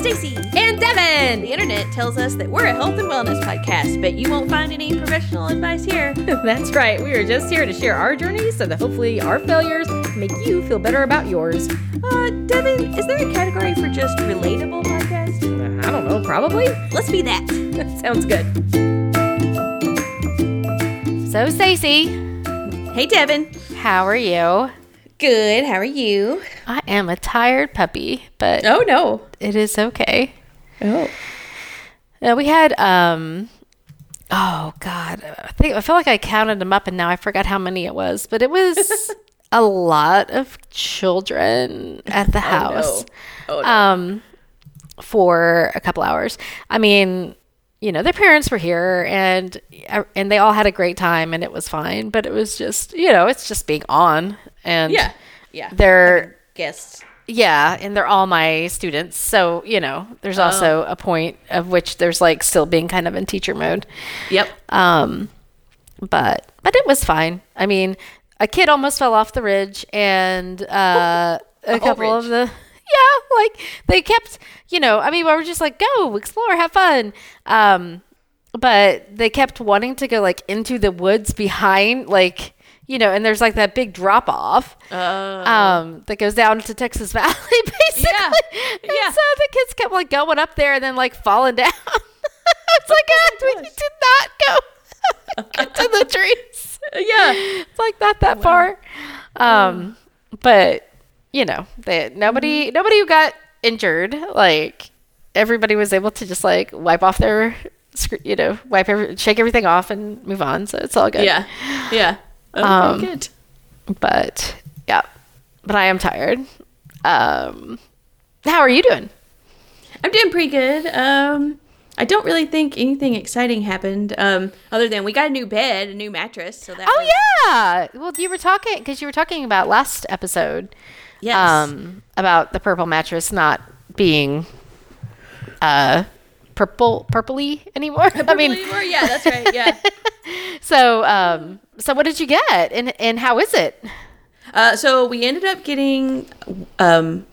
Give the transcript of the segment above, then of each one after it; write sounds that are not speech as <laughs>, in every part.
Stacy. And Devon. The internet tells us that we're a health and wellness podcast, but you won't find any professional advice here. <laughs> That's right. We are just here to share our journeys so that hopefully our failures make you feel better about yours. Uh, Devon, is there a category for just relatable podcast? I don't know, probably. Let's be that. <laughs> Sounds good. So, Stacy, Hey, Devon. how are you? Good. How are you? I am a tired puppy, but Oh no. it is okay. Oh. now we had um oh god, I think I feel like I counted them up and now I forgot how many it was, but it was <laughs> a lot of children at the house. Oh no. Um for a couple hours. I mean, you know, their parents were here and and they all had a great time and it was fine, but it was just, you know, it's just being on and Yeah. Yeah. they're Guests. yeah, and they're all my students. So, you know, there's also a point of which there's like still being kind of in teacher mode. Yep. Um but but it was fine. I mean, a kid almost fell off the ridge and uh <laughs> a, whole couple of the yeah, like they kept, you know, I mean, we were just like go, explore, have fun. Um but they kept wanting to go like into the woods behind like you know, and there's like that big drop off Uh, um, that goes down to Texas <laughs> Valley, basically. Yeah. And Yeah. so the kids kept like going up there and then like falling down. <laughs> it's like, ah, we gosh. did not go <laughs> to the trees. yeah. It's like not that far. Um, but you know, they, nobody, Mm-hmm. nobody who got injured, like everybody was able to just like wipe off their, you know, wipe every, shake everything off and move on. So it's all good. Yeah. Yeah. Okay, Um, good. but yeah but i am tired um how are you doing I'm doing pretty good. Um, I don't really think anything exciting happened. Um, other than we got a new bed, a new mattress. So that. oh was, yeah well you were talking because you were talking about last episode Yes. um about the purple mattress not being uh purple purpley anymore <laughs> i mean Anymore? yeah, that's right. Yeah. <laughs> so um so what did you get and and how is it Uh, so we ended up getting um,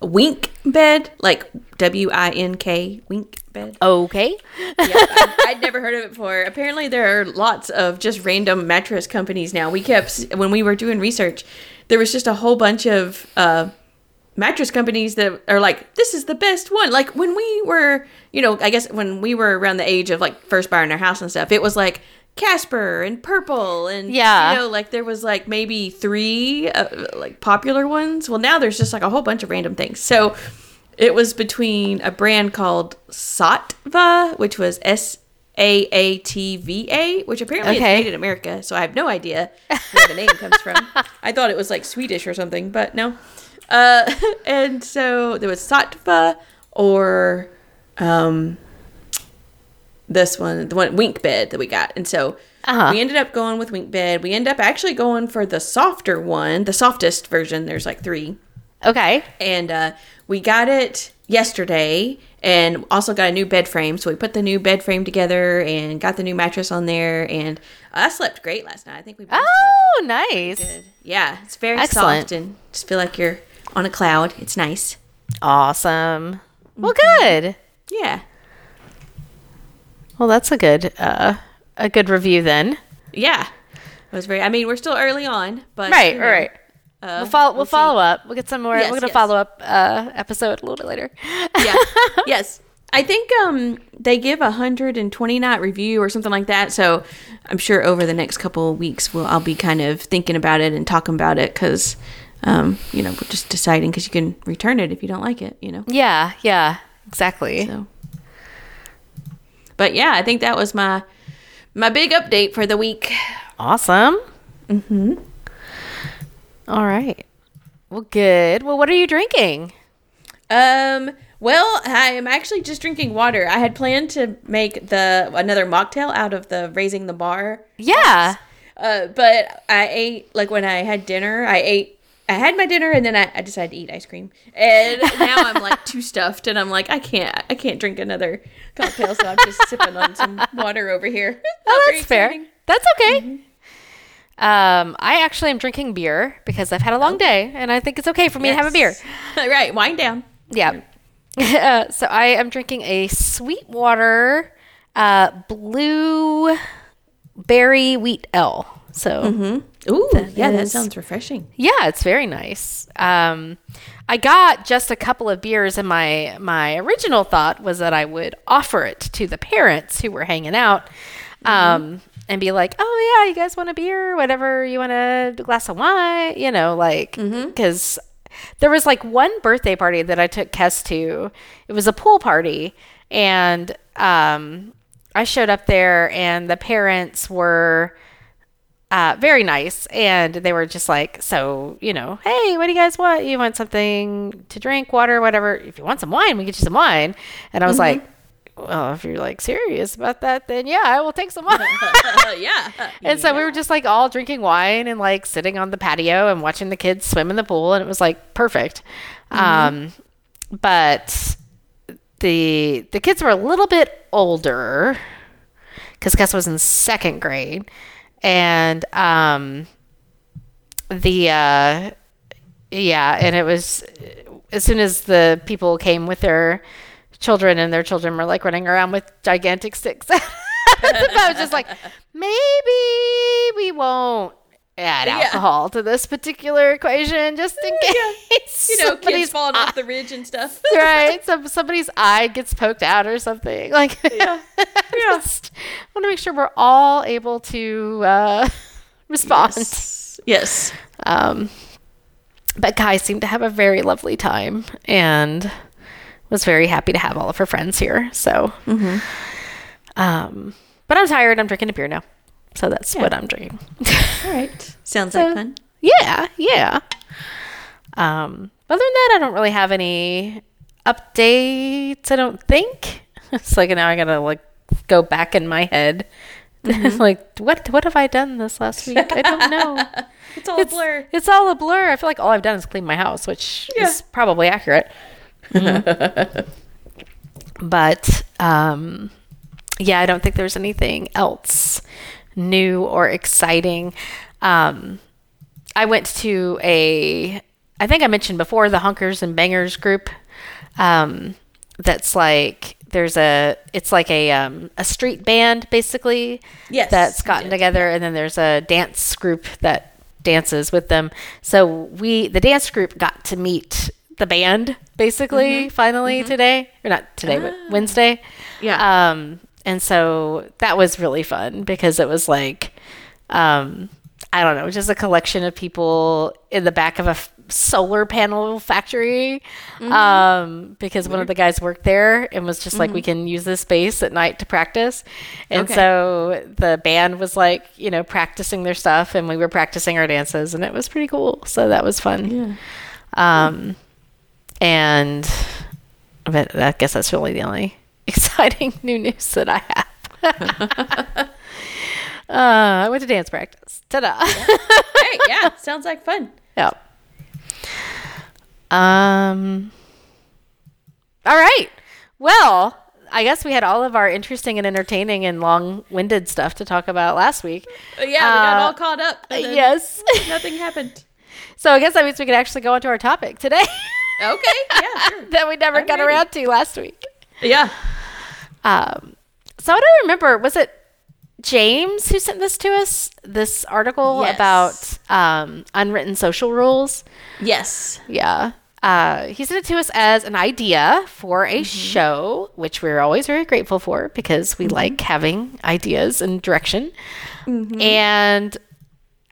wink bed, like W I N K wink bed. okay yeah, I, I'd never heard of it before. Apparently, there are lots of just random mattress companies now. We kept when we were doing research, there was just a whole bunch of uh, mattress companies that are like, "This is the best one." Like when we were, you know, I guess when we were around the age of like first buying our house and stuff, it was like Casper and Purple and Yeah. you know, like there was like maybe three uh, like popular ones. Well, now there's just like a whole bunch of random things. So it was between a brand called Saatva, which was S A A T V A, which apparently Okay. is made in America. So I have no idea where the name <laughs> comes from. I thought it was like Swedish or something, but no. Uh, <laughs> and so there was Saatva or um, this one, the one WinkBed that we got. And so Uh-huh. we ended up going with WinkBed. We end up actually going for the softer one, the softest version. There's like three okay and uh, we got it yesterday and also got a new bed frame so we put the new bed frame together and got the new mattress on there and i slept great last night i think we both oh nice good yeah it's very Excellent. soft and just feel like you're on a cloud it's nice awesome well Mm-hmm. good yeah Well, that's a good uh, a good review then. yeah it was very i mean we're still early on but Right, you know, right. uh, We'll follow. We'll, see. follow up. We'll get some more. Yes, we're gonna yes. follow up uh, episode a little bit later. yeah <laughs> yes i think um they give a 120 night review or something like that so i'm sure over the next couple of weeks we'll i'll be kind of thinking about it and talking about it because um you know we're just deciding because you can return it if you don't like it you know yeah, yeah, exactly. so but yeah i think that was my my big update for the week Awesome. Mm-hmm. All right. Well, good. Well, what are you drinking? Um. Well, I am actually just drinking water. I had planned to make the another mocktail out of the raising the bar. Yeah. Uh, but I ate like when I had dinner. I ate. I had my dinner and then I, I decided to eat ice cream. And now I'm like too <laughs> stuffed, and I'm like I can't. I can't drink another cocktail, so I'm just sipping on some <laughs> water over here. Oh, that's fair. exciting. That's okay. Um, I actually am drinking beer because I've had a long day, and I think it's okay for me to have a beer. <laughs> Right, wind down. Yeah. Uh, so I am drinking a Sweetwater uh, blue berry wheat ale. So Ooh, yeah, that sounds refreshing. yeah, it's very nice. Um, I got just a couple of beers, and my my original thought was that I would offer it to the parents who were hanging out, um, and be like, "Oh yeah, you guys want a beer? Whatever you want a glass of wine, you know, like because." There was like one birthday party that I took Kes to. It was a pool party, and um, I showed up there, and the parents were uh, very nice. And they were just like, so, you know, hey, what do you guys want? You want something to drink, water, whatever? If you want some wine, we can get you some wine. And I was like, well, if you're like serious about that, then yeah, I will take some wine. <laughs> <laughs> yeah. and so we were just like all drinking wine and like sitting on the patio and watching the kids swim in the pool. And it was like perfect. Um, but the the kids were a little bit older because Gus was in second grade, and um, the uh, yeah, and it was as soon as the people came with their children, and their children were like running around with gigantic sticks. <laughs> I was just like, maybe we won't add Yeah. alcohol to this particular equation just in <laughs> case You know, somebody's kids falling off the ridge and stuff. <laughs> right? Some somebody's eye gets poked out or something. <laughs> Like, Yeah. just want to make sure we're all able to uh, respond. Yes. yes. Um, but Kai seemed to have a very lovely time and was very happy to have all of her friends here. So, um, but I'm tired. I'm drinking a beer now, so that's what I'm drinking. All right. <laughs> Sounds So- like fun. Yeah, yeah. Um, other than that, I don't really have any updates. I don't think. <laughs> It's like now I gotta like go back in my head. <laughs> like what what have I done this last week? I don't know. It's all it's, a blur. It's all a blur. I feel like all I've done is clean my house, which Yeah. is probably accurate. but um, yeah, I don't think there's anything else new or exciting. Um, I went to a, I think I mentioned before, the Hunkers and Bangers group. Um, that's like there's a, it's like a um, a street band basically. Yes, that's gotten together, and then there's a dance group that dances with them. So we, the dance group, got to meet the band basically finally today, or not today, but Wednesday. Yeah. Um, and so that was really fun because it was like, um, I don't know, just a collection of people in the back of a f- solar panel factory. Um, because one of the guys worked there and was just like, we can use this space at night to practice. And Okay. so the band was like, you know, practicing their stuff and we were practicing our dances and it was pretty cool. So that was fun. Yeah. Um, and but I guess that's really the only <laughs> exciting new news that I have. <laughs> uh, I went to dance practice. Ta-da! hey, yeah. <laughs> Sounds like fun. yep. Um. All right. Well, I guess we had all of our interesting and entertaining and long-winded stuff to talk about last week. Uh, yeah, we got Uh, all caught up. Yes. Nothing happened. so I guess that means we could actually go on to our topic today Okay. Yeah. Sure. that we never I'm got ready. around to last week. Yeah. Um, so I don't remember. Was it James who sent this to us? This article Yes. about um, unwritten social rules. Yes. Yeah. Uh, he sent it to us as an idea for a show, which we're always very grateful for because we like having ideas and direction. And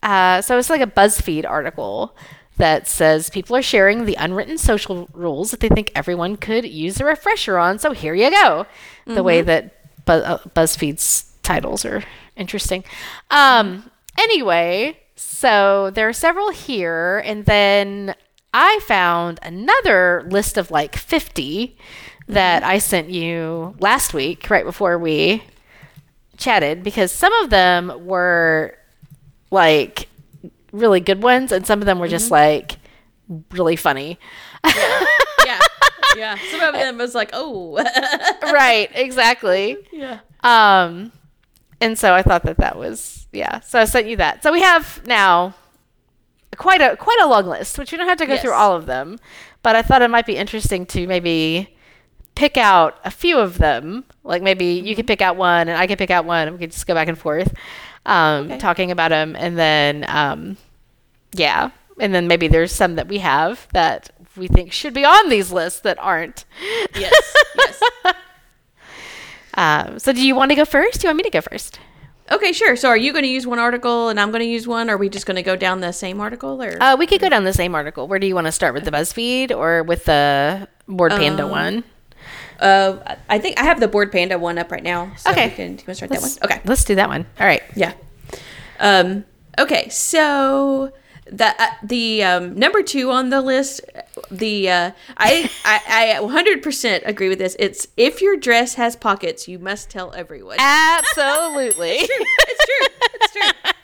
uh, so it's like a BuzzFeed article that says people are sharing the unwritten social rules that they think everyone could use a refresher on. So here you go. The way that Bu- uh, BuzzFeed's titles are interesting. Um, anyway, so there are several here, and then I found another list of like 50 that I sent you last week, right before we chatted, because some of them were like really good ones, and some of them were just like really funny. Yeah. <laughs> Yeah. Some of them was like, oh. <laughs> right, exactly. yeah. Um, and so I thought that that was yeah. So I sent you that. So we have now quite a quite a long list, which we don't have to go through all of them, but I thought it might be interesting to maybe pick out a few of them. Like maybe you could pick out one and I could pick out one and we could just go back and forth um, Okay. talking about them. And then, um, yeah. And then maybe there's some that we have that we think should be on these lists that aren't. Yes. Yes. <laughs> Um, so do you want to go first? Do you want me to go first? Okay, sure. So are you going to use one article and I'm going to use one? Or are we just going to go down the same article or Uh, we could go down the same article. Where do you want to start with the BuzzFeed or with the Bored Panda Um, one? uh I think I have the Bored Panda one up right now. So Okay. can, do you want to start that one? Okay. Let's do that one. All right. Yeah. Um, okay, so the uh, the um, number two on the list, the uh, I, I I 100% agree with this. It's if your dress has pockets, you must tell everyone. Absolutely. it's true. It's true. <laughs>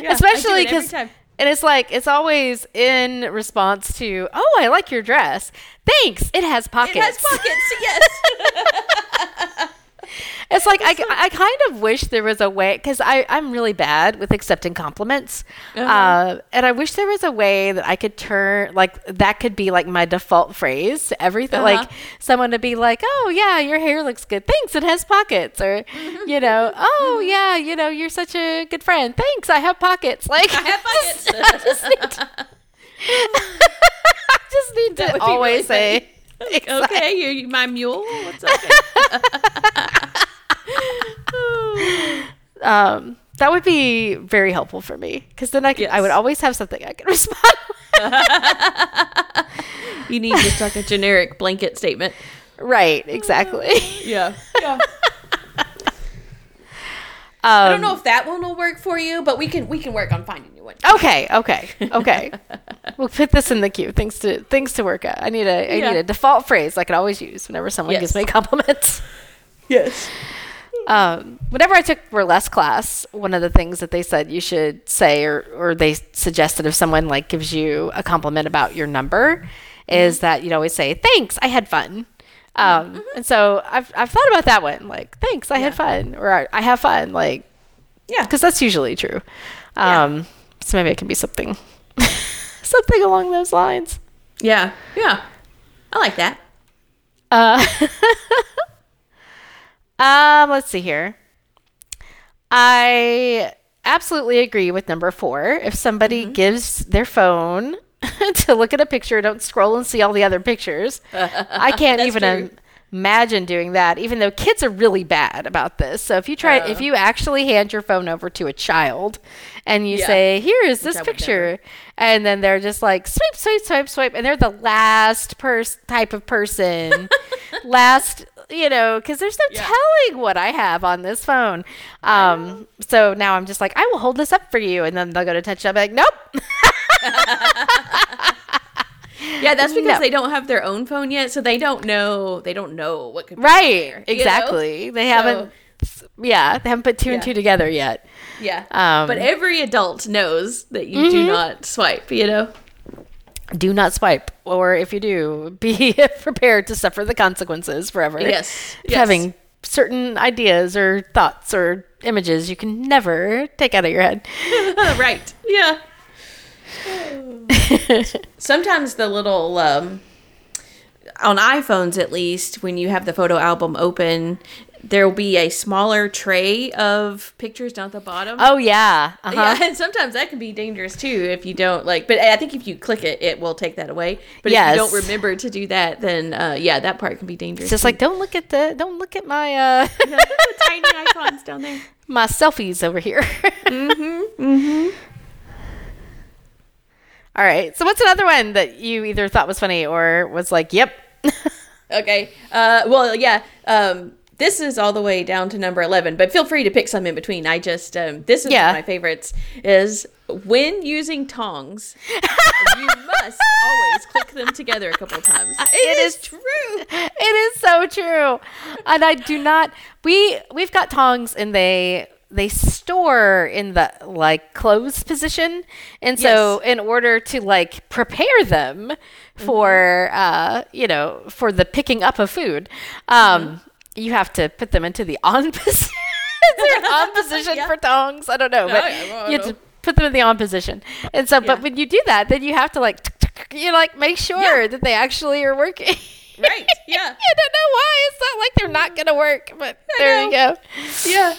Yeah, Especially do it every because, and it's like it's always in response to, "Oh, I like your dress. Thanks. It has pockets." it has pockets. Yes. <laughs> <laughs> It's like I, I kind of wish there was a way because I I'm really bad with accepting compliments, Uh-huh. uh, and I wish there was a way that I could turn like that could be like my default phrase to everything. Uh-huh. Like someone to be like, "Oh yeah, your hair looks good. Thanks, it has pockets," or Mm-hmm. you know, "Oh yeah, you know, you're such a good friend. Thanks, I have pockets." Like I have <laughs> pockets. I <laughs> just need to, I just need That to be really always say. okay, you, you my mule. What's <laughs> okay? <laughs> um, that would be very helpful for me because then I could, I would always have something I could <laughs> respond. with. You need just like a generic blanket statement. right, exactly. <laughs> Yeah. Yeah. Um, I don't know if that one will work for you, but we can we can work on finding you one. Okay, okay, okay. we'll put this in the queue. Things to things to work out. I need a I Yeah. need a default phrase I can always use whenever someone Yes. gives me compliments. Yes. Um, whenever I took burlesque class, one of the things that they said you should say, or or they suggested if someone like gives you a compliment about your number, is that you'd always say thanks. I had fun. Um, and so I've I've thought about that one. Like thanks, I had fun, or I, I have fun. Like Yeah. because that's usually true. Yeah. Um, so maybe it can be something <laughs> something along those lines. Yeah. Yeah. I like that. Uh, <laughs> um, let's see here. I absolutely agree with number four. If somebody Mm-hmm. gives their phone <laughs> to look at a picture, don't scroll and see all the other pictures. I <laughs> can't even true. imagine doing that. Even though kids are really bad about this. So if you try, Uh. if you actually hand your phone over to a child and you Yeah. say, "Here is this I would never. picture," and then they're just like swipe, swipe, swipe, swipe, and they're the last pers- type of person, <laughs> last, you know, because there's no Yeah. telling what I have on this phone. Um, so now I'm just like, I will hold this up for you, and then they'll go to touch it. I'm like, nope. <laughs> Yeah, that's because No. they don't have their own phone yet, so they don't know they don't know what could be right, there, you know? exactly. They haven't. Yeah, they haven't put two and two together yet. Yeah. Um, but every adult knows that you do not swipe, you know? Do not swipe, or if you do, <laughs> be <laughs> prepared to suffer the consequences forever. Yes, yes. having certain ideas or thoughts or images you can never take out of your head. <laughs> right. Yeah. Sometimes the little um, on iPhones at least, when you have the photo album open, there will be a smaller tray of pictures down at the bottom. Oh yeah, uh-huh. Yeah, <laughs> and sometimes that can be dangerous too if you don't like. But I think if you click it, it will take that away. But Yes. if you don't remember to do that, then uh, yeah, that part can be dangerous. It's just too. like don't look at the don't look at my uh the tiny <laughs> icons down there. my selfies over here. <laughs> mm-hmm. Mm-hmm. All right. So what's another one that you either thought was funny or was like, yep. Okay. Uh, well, yeah. Um, this is all the way down to number eleven, but feel free to pick some in between. I just um, this is Yeah. one of my favorites. Is when using tongs, you <laughs> must always click them together a couple of times. It is true. <laughs> it is so true. And I do not we we've got tongs and they they store in the like closed position. And so in order to like prepare them for uh you know for the picking up of food, um you have to put them into the on <laughs> position. Is there an on position Yeah. for tongs? I don't know, but oh, yeah, well, you have know. to put them in the on position. And so, but when you do that, then you have to like, you like make sure that they actually are working. Right. Yeah. <laughs> you don't know why. It's not like they're not gonna work. But there you go. Yeah.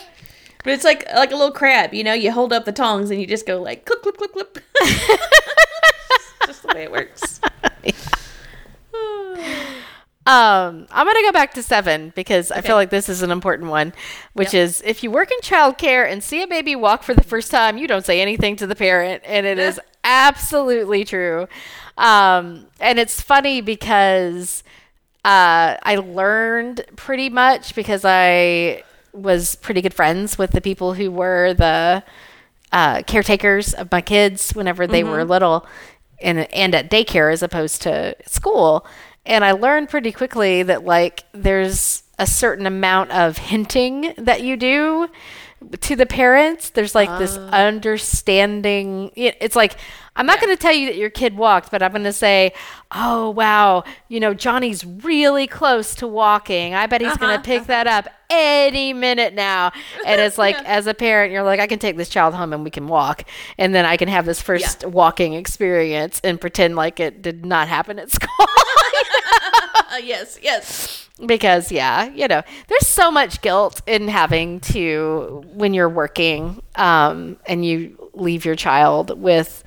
But it's like like a little crab, you know. You hold up the tongs and you just go like clip, clip, clip, clip. <laughs> just the way it works. <sighs> <sighs> <sighs> Um, I'm gonna go back to seven because I feel like this is an important one, which Yep. is if you work in childcare and see a baby walk for the first time, you don't say anything to the parent, and it is absolutely true. Um, and it's funny because uh, I learned pretty much because I was pretty good friends with the people who were the uh, caretakers of my kids whenever they were little and, and at daycare as opposed to school. And I learned pretty quickly that, like, there's a certain amount of hinting that you do to the parents. There's like this understanding. It's like, I'm not going to tell you that your kid walked, but I'm going to say, oh, wow, you know, Johnny's really close to walking. I bet he's going Uh-huh, to pick that up any minute now. And it's like, <laughs> as a parent, you're like, I can take this child home and we can walk. And then I can have this first walking experience and pretend like it did not happen at <laughs> school. <laughs> Yes, yes. because yeah you know there's so much guilt in having to when you're working um, and you leave your child with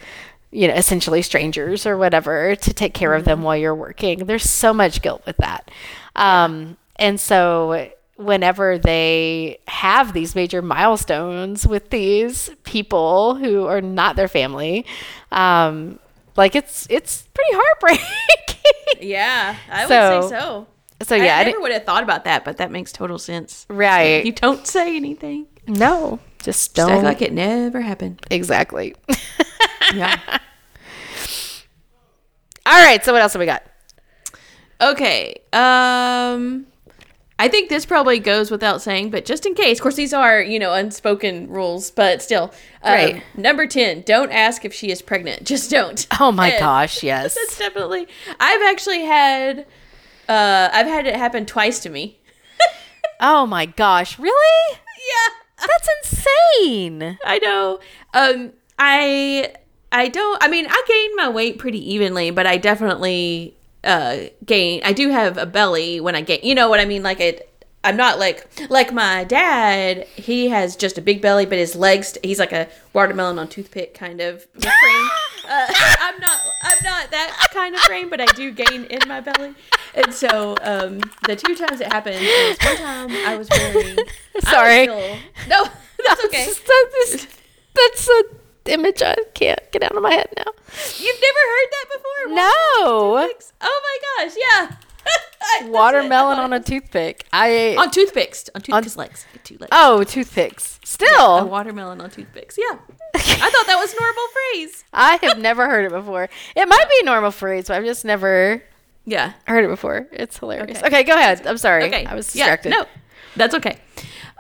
you know essentially strangers or whatever to take care of them while you're working. There's so much guilt with that. Um, and so whenever they have these major milestones with these people who are not their family um, like it's it's pretty heartbreaking <laughs> <laughs> Yeah, I would say so. so yeah I I never would have thought about that, but that makes total sense. right <laughs> You don't say anything. No, just Just don't. act like it never happened. exactly. <laughs> Yeah. All right. So what else have we got? Okay. Um I think this probably goes without saying, but just in case, of course, these are, you know, unspoken rules, but still. Um, Right. Number 10, don't ask if she is pregnant. Just don't. <laughs> Oh my And gosh, <laughs> yes. That's definitely. I've actually had, uh, I've had it happen twice to me. <laughs> Oh my gosh, really? Yeah. That's insane. I know. Um, I I don't. I mean, I gained my weight pretty evenly, but I definitely uh gain. I do have a belly when I gain. You know what I mean? Like it. I'm not like like my dad. He has just a big belly, but his legs. He's like a watermelon on toothpick kind of <laughs> frame. Uh, I'm not. I'm not that kind of frame, but I do gain in my belly. And so um, the two times it happened was one time I was wearing. I was Sorry. still- no, <laughs> <laughs> that's okay. That's, that's an image I can't get out of my head now. You've never heard that before? No. Oh my gosh, yeah. <laughs> Watermelon on a toothpick. I on toothpicks. On toothpicks legs. Two legs. oh toothpicks. A Still, watermelon on toothpicks. Yeah. <laughs> I thought that was normal phrase. I have never heard it before. It might be a normal phrase, but I've just never Yeah. heard it before. It's hilarious. Okay. Okay, go ahead. I'm sorry. Okay. I was Yeah, distracted. no, that's okay.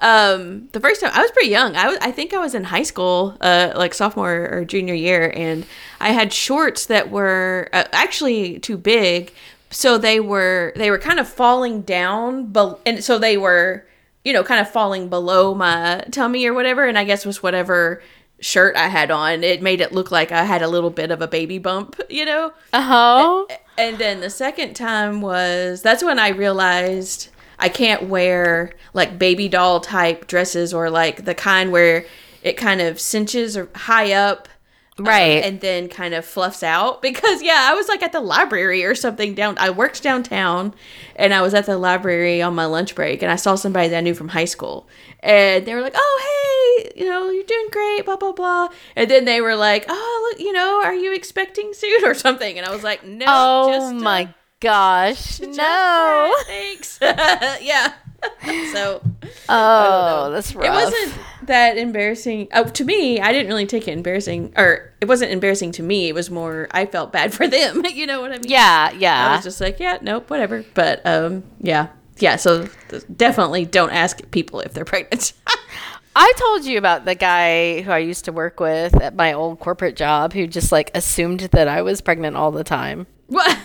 Um, the first time I was pretty young. I was, I think I was in high school, uh, like sophomore or junior year, and I had shorts that were uh, actually too big, so they were they were kind of falling down, but and so they were, you know, kind of falling below my tummy or whatever. And I guess was whatever shirt I had on, it made it look like I had a little bit of a baby bump, you know. Uh huh. And then the second time was that's when I realized I can't wear like baby doll type dresses or like the kind where it kind of cinches or high up. um, Right. and then kind of fluffs out <laughs> because yeah, I was like at the library or something down I worked downtown and I was at the library on my lunch break and I saw somebody that I knew from high school and they were like, "Oh, hey, you know, you're doing great, blah blah blah." And then they were like, "Oh, look, you know, are you expecting soon <laughs> or something?" And I was like, "No, Oh just, uh, my gosh. just no. <laughs> thanks." <laughs> yeah. <laughs> so Oh, that's rough. it wasn't that embarrassing. Oh, to me, I didn't really take it embarrassing, or it wasn't embarrassing to me. It was more I felt bad for them. you know what I mean? Yeah, yeah. I was just like, yeah, nope, whatever. But um, yeah, yeah. So th- definitely don't ask people if they're pregnant. I told you about the guy who I used to work with at my old corporate job who just like assumed that I was pregnant all the time. What?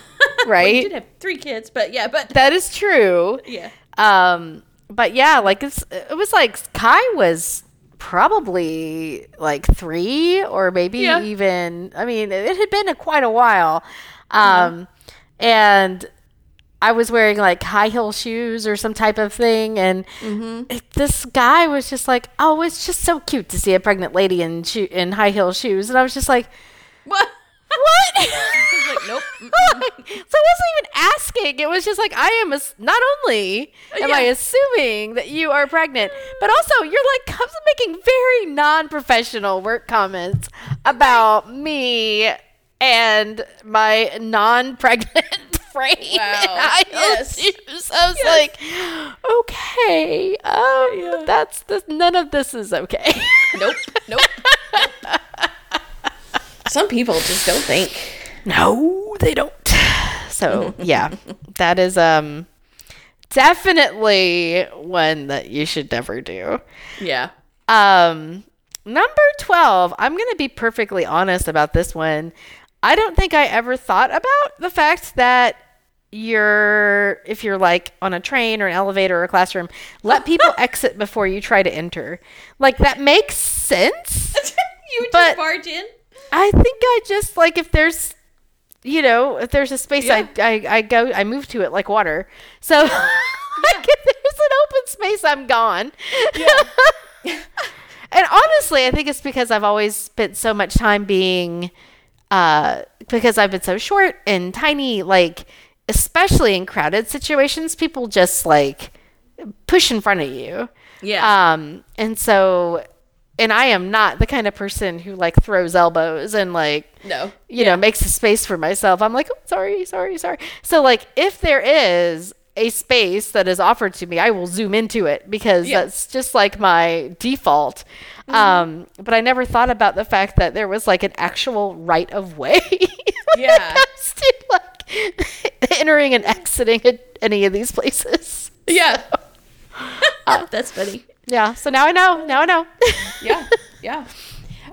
<laughs> Right? you did have three kids, but yeah, but That is true. yeah. Um, but yeah, like it's it was like Kai was probably like three or maybe Yeah. even I mean it had been a, quite a while. Um and I was wearing like high heel shoes or some type of thing, and it- this guy was just like, "Oh, it's just so cute to see a pregnant lady in shoe in high heel shoes," and I was just like, What? "What?" <laughs> like, nope. <laughs> Like, so I wasn't even asking. It was just like I am. Ass- not only am I assuming that you are pregnant, but also you're like making very non-professional work comments about me and my non-pregnant <laughs> frame. Wow. Yes. I was Yes. like, okay, um, Yeah. that's this. None of this is okay. Nope. Nope. Some people just don't think. No, they don't. So yeah, <laughs> that is um definitely one that you should never do. Yeah. Um number 12, I'm going to be perfectly honest about this one. I don't think I ever thought about the fact that you're if you're like on a train or an elevator or a classroom, let <laughs> people exit before you try to enter. Like that makes sense. <laughs> you would But- just barge in. I think I just like if there's you know, if there's a space Yeah. I, I I go I move to it like water. So <laughs> like if there's an open space I'm gone. Yeah. <laughs> and honestly, I think it's because I've always spent so much time being uh because I've been so short and tiny like especially in crowded situations people just like push in front of you. Yeah. Um, and so, and I am not the kind of person who like throws elbows and like, no. you know, makes a space for myself. I'm like, oh, sorry, sorry, sorry. So, like, if there is a space that is offered to me, I will zoom into it because Yeah. that's just like my default. Um, but I never thought about the fact that there was like an actual right of way. <laughs> Yeah. to like <laughs> entering and exiting at any of these places. Yeah. <laughs> That's funny. Yeah. So now I know. Now I know. <laughs> Yeah. Yeah.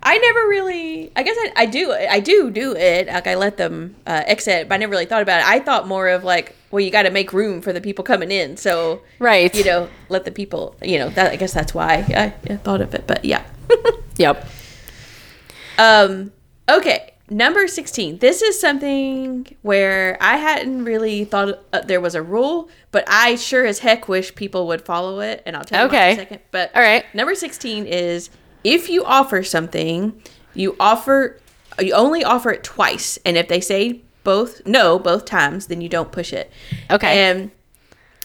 I never really. I guess I, I do. I do do it. Like I let them uh, exit, but I never really thought about it. I thought more of like, well, you got to make room for the people coming in. So Right. you know, let the people. You know, that I guess that's why I, I thought of it. But yeah. <laughs> Yep. Um, okay, number 16. This is something where I hadn't really thought uh, there was a rule, but I sure as heck wish people would follow it, and I'll tell you why in Okay. a second. But All right. number 16 is if you offer something, you offer you only offer it twice, and if they say both no both times, then you don't push it. Okay. And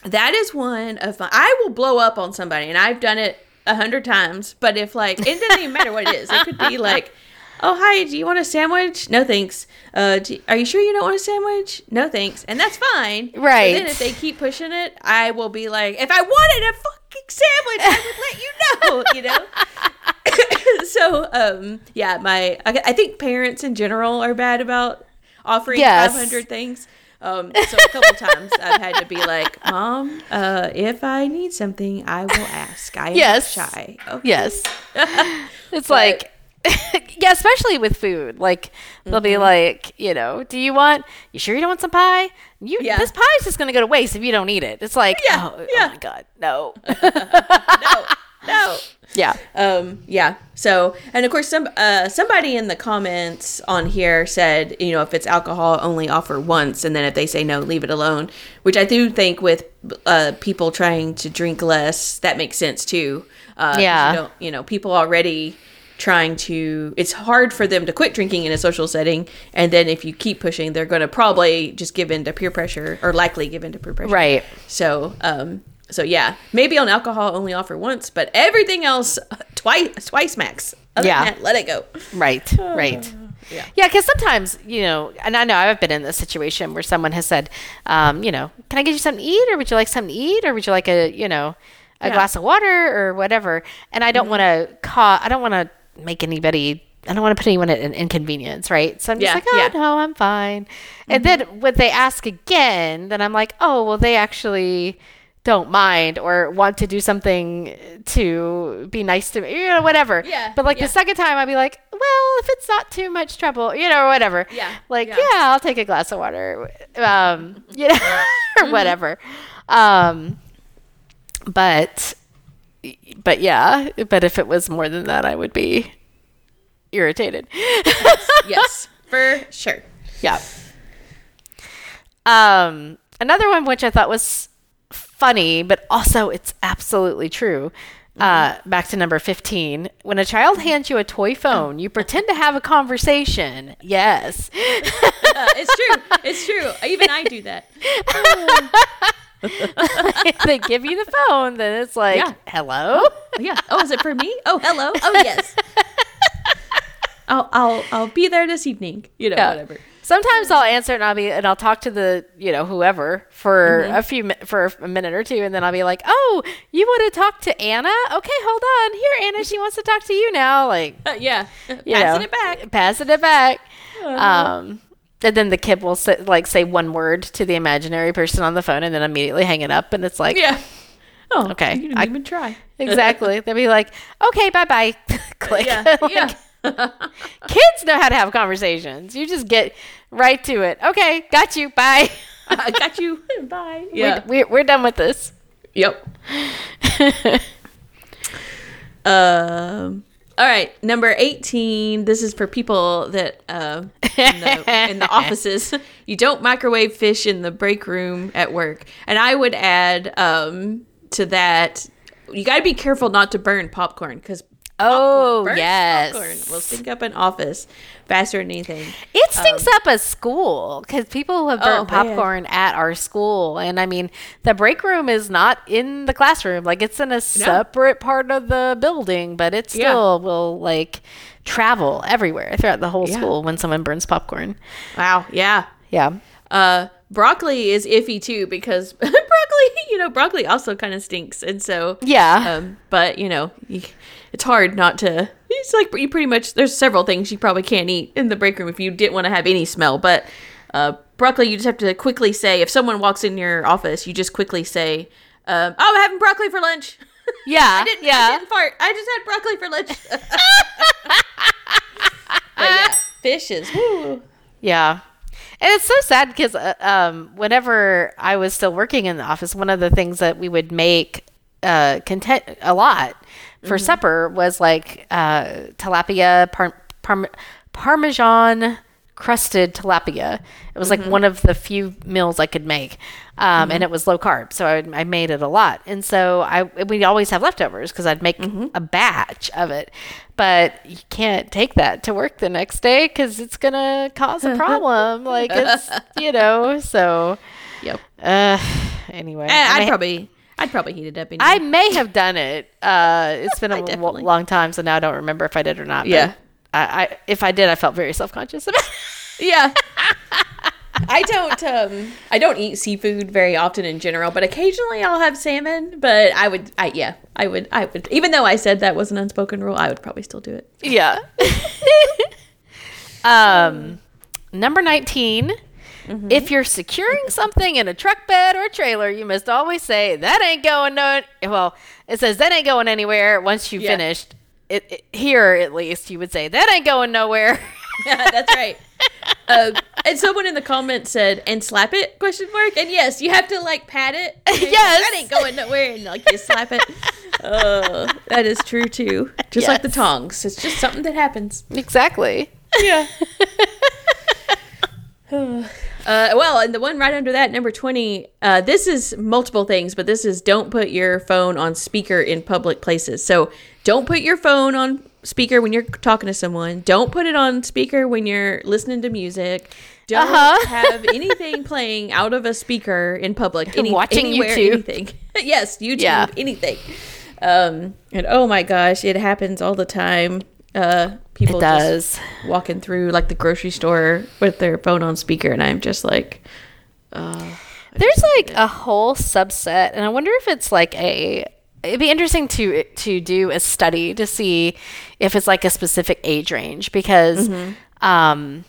that is one of my. I will blow up on somebody, and I've done it a hundred times. But if like it doesn't even matter what it is, it could be like, "Oh hi, do you want a sandwich? No thanks. Uh, do, are you sure you don't want a sandwich? No thanks." And that's fine. But Right. then if they keep pushing it, I will be like, "If I wanted a fucking sandwich, I would let you know." You know. <coughs> so um yeah my I, I think parents in general are bad about offering Yes. 500 things um so a couple times i've had to be like mom uh if i need something i will ask i am Yes. shy okay. Yes. <laughs> It's like, <laughs> yeah, especially with food. Like, they'll be like, you know, do you want, you sure you don't want some pie? You, Yeah. This pie is just going to go to waste if you don't eat it. It's like, Yeah, oh, yeah. oh my God, no. <laughs> no no <laughs> yeah. um yeah so and of course some uh somebody in the comments on here said you know if it's alcohol only offer once and then if they say no leave it alone which i do think with uh people trying to drink less that makes sense too uh Yeah. you, you know people already trying to it's hard for them to quit drinking in a social setting and then if you keep pushing they're going to probably just give in to peer pressure or likely give in to peer pressure Right. so, um, so yeah, maybe on alcohol only offer once, but everything else <laughs> twice, twice max. Other Yeah. that, let it go. Right, <sighs> right. yeah. Yeah, because sometimes, you know, and I know I've been in this situation where someone has said, um, you know, can I get you something to eat or would you like something to eat or would you like a, you know, a Yeah. glass of water or whatever? And I don't want to cause, I don't want to make anybody, I don't want to put anyone at an inconvenience, right? So I'm just Yeah, like, oh, yeah. no, I'm fine. And then when they ask again, then I'm like, oh, well, they actually don't mind or want to do something to be nice to me, you know, whatever. Yeah, But like yeah. the second time, I'd be like, well, if it's not too much trouble, you know, or whatever. Yeah, Like, yeah. I'll take a glass of water, um, <laughs> you know, <laughs> Mm-hmm. or whatever. Um, but, but yeah, but if it was more than that, I would be irritated. <laughs> yes, for sure. yeah. Um, another one which I thought was funny, but also it's absolutely true. Uh, back to number 15. When a child hands you a toy phone, you pretend to have a conversation. Yes. <laughs> Uh, it's true. It's true. Even I do that. <laughs> <laughs> they give you the phone, then it's like, Yeah. hello? Yeah. Oh, is it for me? Oh, hello. Oh, <laughs> yes. I'll I'll I'll be there this evening. You know, Yeah. whatever. Sometimes I'll answer and I'll be and I'll talk to the you know whoever for a few for a minute or two and then I'll be like, oh, you want to talk to Anna? Okay, hold on. Here, Anna, she wants to talk to you now. Like, Uh, <laughs> yeah. you Passing know, it back. passing it back. Um, and then the kid will say, like say one word to the imaginary person on the phone and then immediately hang it up and it's like, Yeah. Oh, Okay. You didn't I- even try. <laughs> exactly. They'll be like, okay, bye bye. <laughs> Click. Yeah. <laughs> Like, yeah. Kids know how to have conversations. You just get right to it. Okay, got you. Bye. I got you. Bye. Yeah. We, we're, we're done with this. Yep. Um. All right, number eighteen. This is for people that uh, in, the, in the <laughs> offices. You don't microwave fish in the break room at work, and I would add um, to that. You got to be careful not to burn popcorn because Oh, yes. popcorn will stink up an office faster than anything. It stinks up a school because people have burnt Um, Oh, man. popcorn at our school. And I mean, the break room is not in the classroom. Like, it's in a separate part of the building, but it Yeah. still will, like, travel everywhere throughout the whole Yeah. school when someone burns popcorn. Wow. Yeah. Yeah. Uh, broccoli is iffy too because <laughs> broccoli, you know, broccoli also kind of stinks, and so Yeah. Um, but you know, you, it's hard not to. It's like you pretty much. There's several things you probably can't eat in the break room if you didn't want to have any smell. But uh, broccoli, you just have to quickly say if someone walks in your office, you just quickly say, um, "Oh, I'm having broccoli for lunch." <laughs> yeah. I didn't. I didn't fart. I just had broccoli for lunch. <laughs> <laughs> yeah, fishes. Woo. Yeah. And it's so sad because uh, um, whenever I was still working in the office, one of the things that we would make uh, content a lot for supper was like uh, tilapia, par- parm- parmesan crusted tilapia. It was like one of the few meals I could make, um, and it was low carb, so I, I made it a lot. And so I we always have leftovers because I'd make a batch of it. But you can't take that to work the next day because it's gonna cause a <laughs> problem. like it's <laughs> you know so. Yep. Uh, anyway, I I'd may- probably. I'd probably heat it up. Anyway. I may have done it. Uh, it's been <laughs> a w- long time, so now I don't remember if I did or not. but Yeah. I, I if I did, I felt very self conscious about. it. <laughs> Yeah. <laughs> I don't um I don't eat seafood very often in general, but occasionally I'll have salmon, but I would I yeah, I would I would even though I said that was an unspoken rule, I would probably still do it. Yeah. um, number 19. If you're securing something in a truck bed or a trailer, you must always say, that ain't going no. Well, it says that ain't going anywhere once you've Yeah. finished. It, it, here, at least, you would say, that ain't going nowhere. <laughs> Yeah, that's right. Uh, and someone in the comments said, "And slap it?" Question mark. And yes, you have to like pat it. <laughs> Yes. that ain't going nowhere. And like you slap it. Uh, that is true too. Just like the tongs. It's just something that happens. exactly. Yeah. <laughs> <sighs> <sighs> <sighs> uh, well, and the one right under that, number 20, uh, this is multiple things, but this is don't put your phone on speaker in public places. So don't put your phone on speaker when you're talking to someone. Don't put it on speaker when you're listening to music. Don't Uh-huh. <laughs> have anything playing out of a speaker in public. Any, Watching anywhere, YouTube. Anything. <laughs> yes, YouTube, Yeah. anything. Um, and oh my gosh, it happens all the time. Uh, people It just does. walking through like the grocery store with their phone on speaker and i'm just like uh, There's like a whole subset, and I wonder if it's like a. It'd be interesting to to do a study to see if it's like a specific age range because, mm-hmm. um,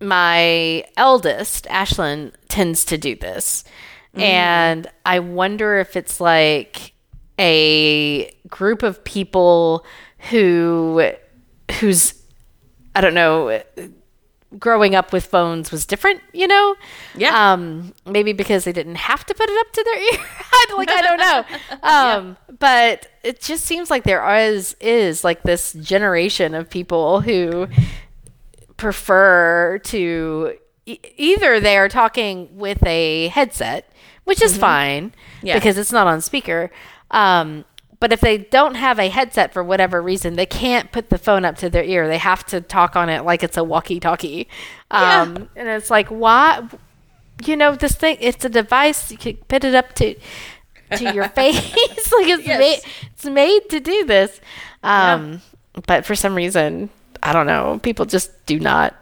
my eldest Ashlyn tends to do this, mm-hmm. and I wonder if it's like a group of people who who's I don't know growing up with phones was different, you know? Yeah. Um, maybe because they didn't have to put it up to their <laughs> ear. <laughs> Like I don't know. <laughs> Um, but it just seems like there is is like this generation of people who prefer to e- either they are talking with a headset, which is fine Yeah. because it's not on speaker. Um, but if they don't have a headset for whatever reason, they can't put the phone up to their ear. They have to talk on it like it's a walkie-talkie. Yeah. Um, And it's like, why? You know, this thing. It's a device. You can put it up to to your <laughs> face. <laughs> like it's Yes. made. It's made to do this. Um, But for some reason, I don't know. People just do not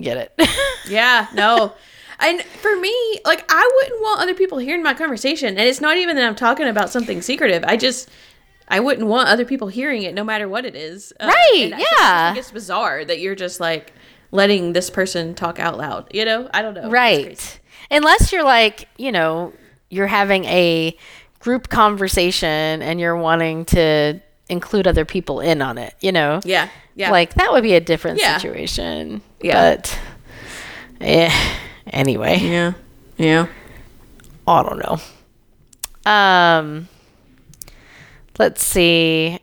get it. <laughs> Yeah, no. And for me, like I wouldn't want other people hearing my conversation. And it's not even that I'm talking about something secretive. I just I wouldn't want other people hearing it no matter what it is. Uh, Right, yeah. it's bizarre that you're just like letting this person talk out loud. You know? I don't know. Right. Unless you're like, you know, you're having a group conversation and you're wanting to include other people in on it, you know? Yeah. Yeah. Like that would be a different Yeah. situation. Yeah. But eh, anyway, Yeah. Yeah. I don't know. Um let's see.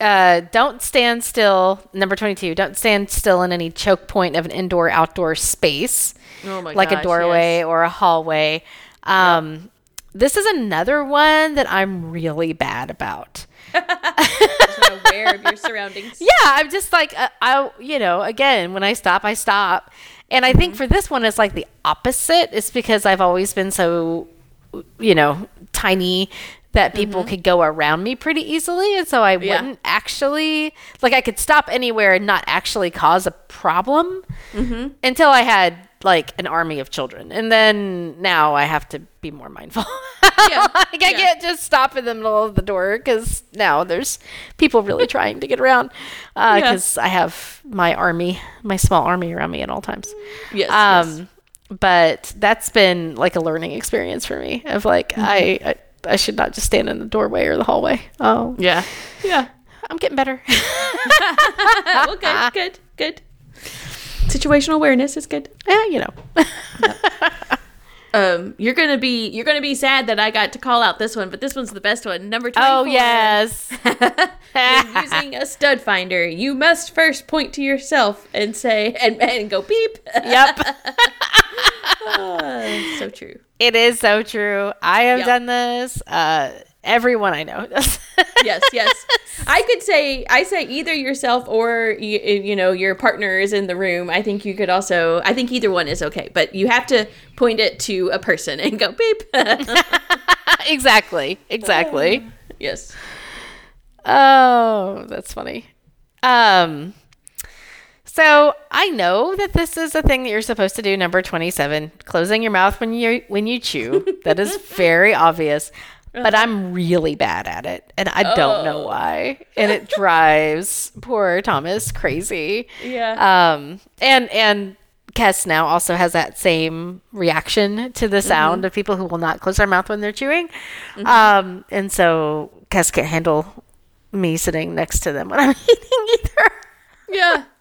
Uh, don't stand still. Number 22. Don't stand still in any choke point of an indoor outdoor space. Oh my like a doorway yes. or a hallway. Um, This is another one that I'm really bad about. Aware of your surroundings. <laughs> Yeah, I'm just like uh, I, you know, again, when I stop, I stop. And I Mm-hmm. think for this one, it's like the opposite. It's because I've always been so, you know, tiny that people could go around me pretty easily, and so I Mm-hmm. Yeah. wouldn't actually like I could stop anywhere and not actually cause a problem Mm-hmm. until I had like an army of children, and then now I have to be more mindful. <laughs> Yeah, like I yeah. can't just stop in the middle of the door because now there's people really <laughs> trying to get around because I have my army, my small army around me at all times. Yes. Um, yes. but that's been like a learning experience for me of like Mm-hmm. I, I I should not just stand in the doorway or the hallway. Oh, Yeah. Yeah. I'm getting better. <laughs> well, good. Good. Good. Situational awareness is good. yeah, you know. <laughs> Um, you're gonna be you're gonna be sad that I got to call out this one, but this one's the best one. Number twenty. Oh yes. <laughs> Using a stud finder, you must first point to yourself and say and, and go beep. yep. <laughs> Ah, so true. It is so true. I have Yep. done this. Uh, everyone I know does. Yes, yes. <laughs> I could say I say either yourself or you, you know your partner is in the room. I think you could also. I think either one is okay, but you have to point it to a person and go beep. <laughs> exactly. Exactly. yes. Oh, that's funny. Um so I know that this is a thing that you're supposed to do number 27, closing your mouth when you when you chew. that is <laughs> very obvious. But I'm really bad at it and I don't know Oh. why. And it drives poor Thomas crazy. Yeah. Um and and Kes now also has that same reaction to the sound of people who will not close their mouth when they're chewing. Um, and so Kes can't handle me sitting next to them when I'm <laughs> eating either. yeah. <laughs>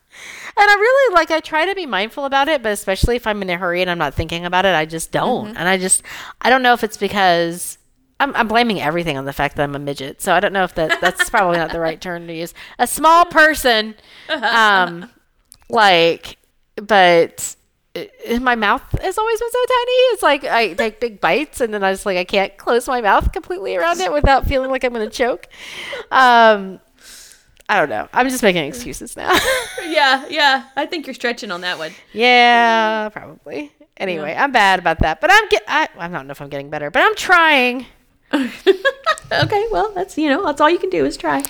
And I really like I try to be mindful about it, but especially if I'm in a hurry and I'm not thinking about it, I just don't. And I just I don't know if it's because I'm, I'm blaming everything on the fact that I'm a midget. So I don't know if that that's probably not the right <laughs> term to use. A small person, um, like, but my mouth has always been so tiny. It's like I take big bites and then I just like I can't close my mouth completely around it without feeling like I'm going to choke. Um, I don't know. I'm just making excuses now. <laughs> Yeah. Yeah. I think you're stretching on that one. yeah, probably. Anyway, I'm bad about that, but I'm get. I, I don't know if I'm getting better, but I'm trying. <laughs> okay, well, that's you know, that's all you can do is try.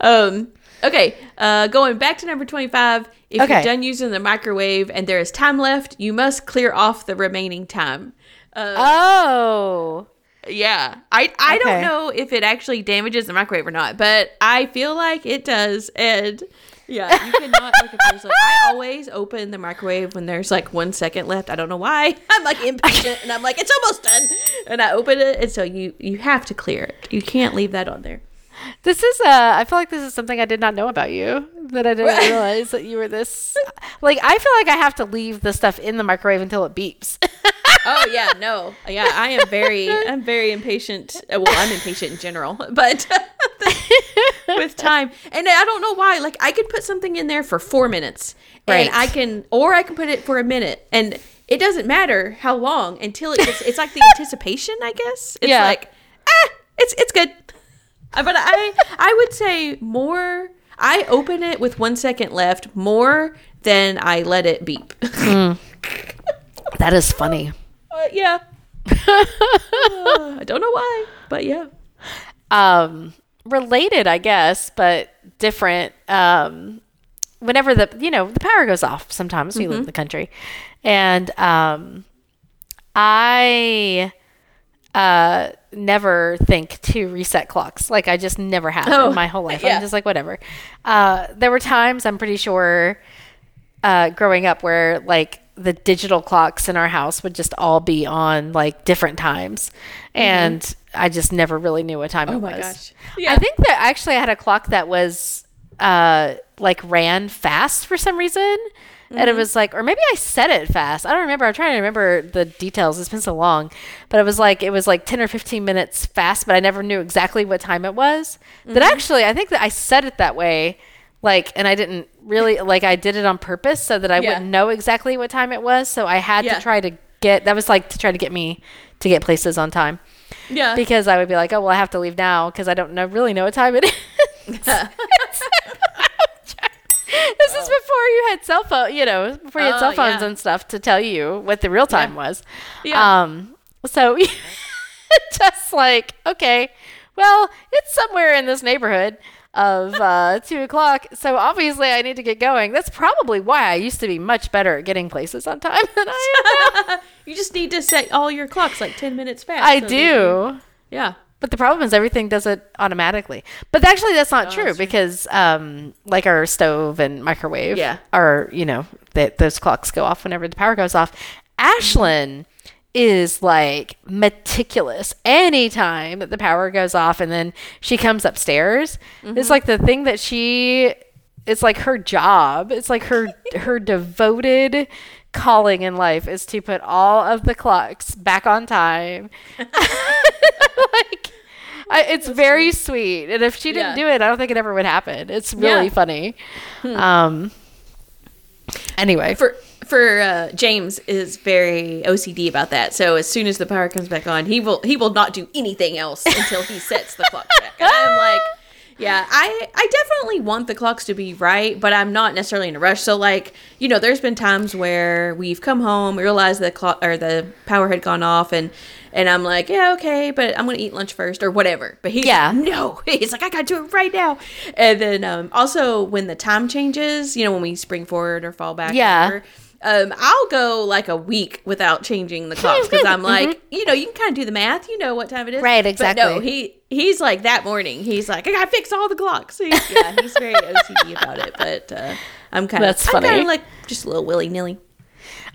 um, okay, uh, going back to number twenty-five. If Okay. you're done using the microwave and there is time left, you must clear off the remaining time. Uh, Oh, yeah, I I Okay. don't know if it actually damages the microwave or not, but I feel like it does. And yeah, you cannot like if there's like I always open the microwave when there's like one second left. I don't know why. <laughs> I'm like impatient, and I'm like it's almost done, and I open it, and so you you have to clear it. You can't leave that on there. This is. Uh, I feel like this is something I did not know about you. That I didn't <laughs> realize that you were this. Like, I feel like I have to leave the stuff in the microwave until it beeps. <laughs> Oh yeah, no, yeah, I am very I'm very impatient. Uh, Well, I'm impatient in general, <laughs> but with time. And I don't know why. Like I could put something in there for four minutes, Right. and I can, or I can put it for a minute, and it doesn't matter how long until it gets. It's like the anticipation, I guess. It's Yeah. like, ah, it's it's good. Uh, But I I would say more. I open it with one second left more than I let it beep. That is funny. <laughs> Uh, yeah. Uh, I don't know why, but yeah. um related i guess but different um whenever the you know the power goes off sometimes we Mm-hmm. live in the country and um i uh never think to reset clocks like i just never have Oh, in my whole life yeah. i'm just like whatever uh there were times i'm pretty sure uh growing up where like the digital clocks in our house would just all be on like different times and i just never really knew what time it Mm-hmm. Oh my was gosh. Yeah. I think that actually I had a clock that was uh like ran fast for some reason. And Mm-hmm. it was like, or maybe I said it fast. I don't remember. I'm trying to remember the details. It's been so long, but it was like it was like 10 or 15 minutes fast, but I never knew exactly what time it was. Mm-hmm. That actually, I think that I said it that way, like, and I didn't really like I did it on purpose so that I Yeah. wouldn't know exactly what time it was. So I had Yeah. to try to get that was like to try to get me to get places on time Yeah. because I would be like, oh well, I have to leave now because I don't know really know what time it is. <laughs> <laughs> this is before you had cell phone, you know, before you had Oh, cell phones yeah. and stuff to tell you what the real time was. Yeah. Um. So <laughs> just like okay, well, it's somewhere in this neighborhood of uh, <laughs> two o'clock. So obviously, I need to get going. That's probably why I used to be much better at getting places on time <laughs> than I am now. you just need to set all your clocks like 10 minutes fast. I so do. yeah. But the problem is everything does it automatically. But actually, that's not true Oh, that's true. because, um, like our stove and microwave, Yeah. are you know that those clocks go off whenever the power goes off. Ashlyn is like meticulous. Anytime that the power goes off, and then she comes upstairs, Mm-hmm. it's like the thing that she. It's like her job. It's like her <laughs> her devoted calling in life is to put all of the clocks back on time <laughs> <laughs> like It's very sweet and if she didn't Yeah. do it i don't think it ever would happen it's really Yeah. Hmm. funny um anyway For for uh, James is very OCD about that. So as soon as the power comes back on, he will he will not do anything else until he sets the clock back. And I'm like, <laughs> yeah, I I definitely want the clocks to be right, but I'm not necessarily in a rush. So like, you know, there's been times where we've come home, we realize the clock or the power had gone off, and and I'm like, yeah, okay, but I'm gonna eat lunch first or whatever. But he's Yeah. <laughs> no, he's like, I gotta do it right now. And then um, also when the time changes, you know, when we spring forward or fall back, Yeah. whatever, um, I'll go like a week without changing the clocks because I'm <laughs> like, you know, you can kind of do the math. You know what time it is, Mm-hmm. Right, But no, he he's like that morning. He's like, I gotta fix all the clocks. So He's, yeah, he's very <laughs> OCD about it. But uh, I'm kind of That's I'm kind funny. of like just a little willy nilly.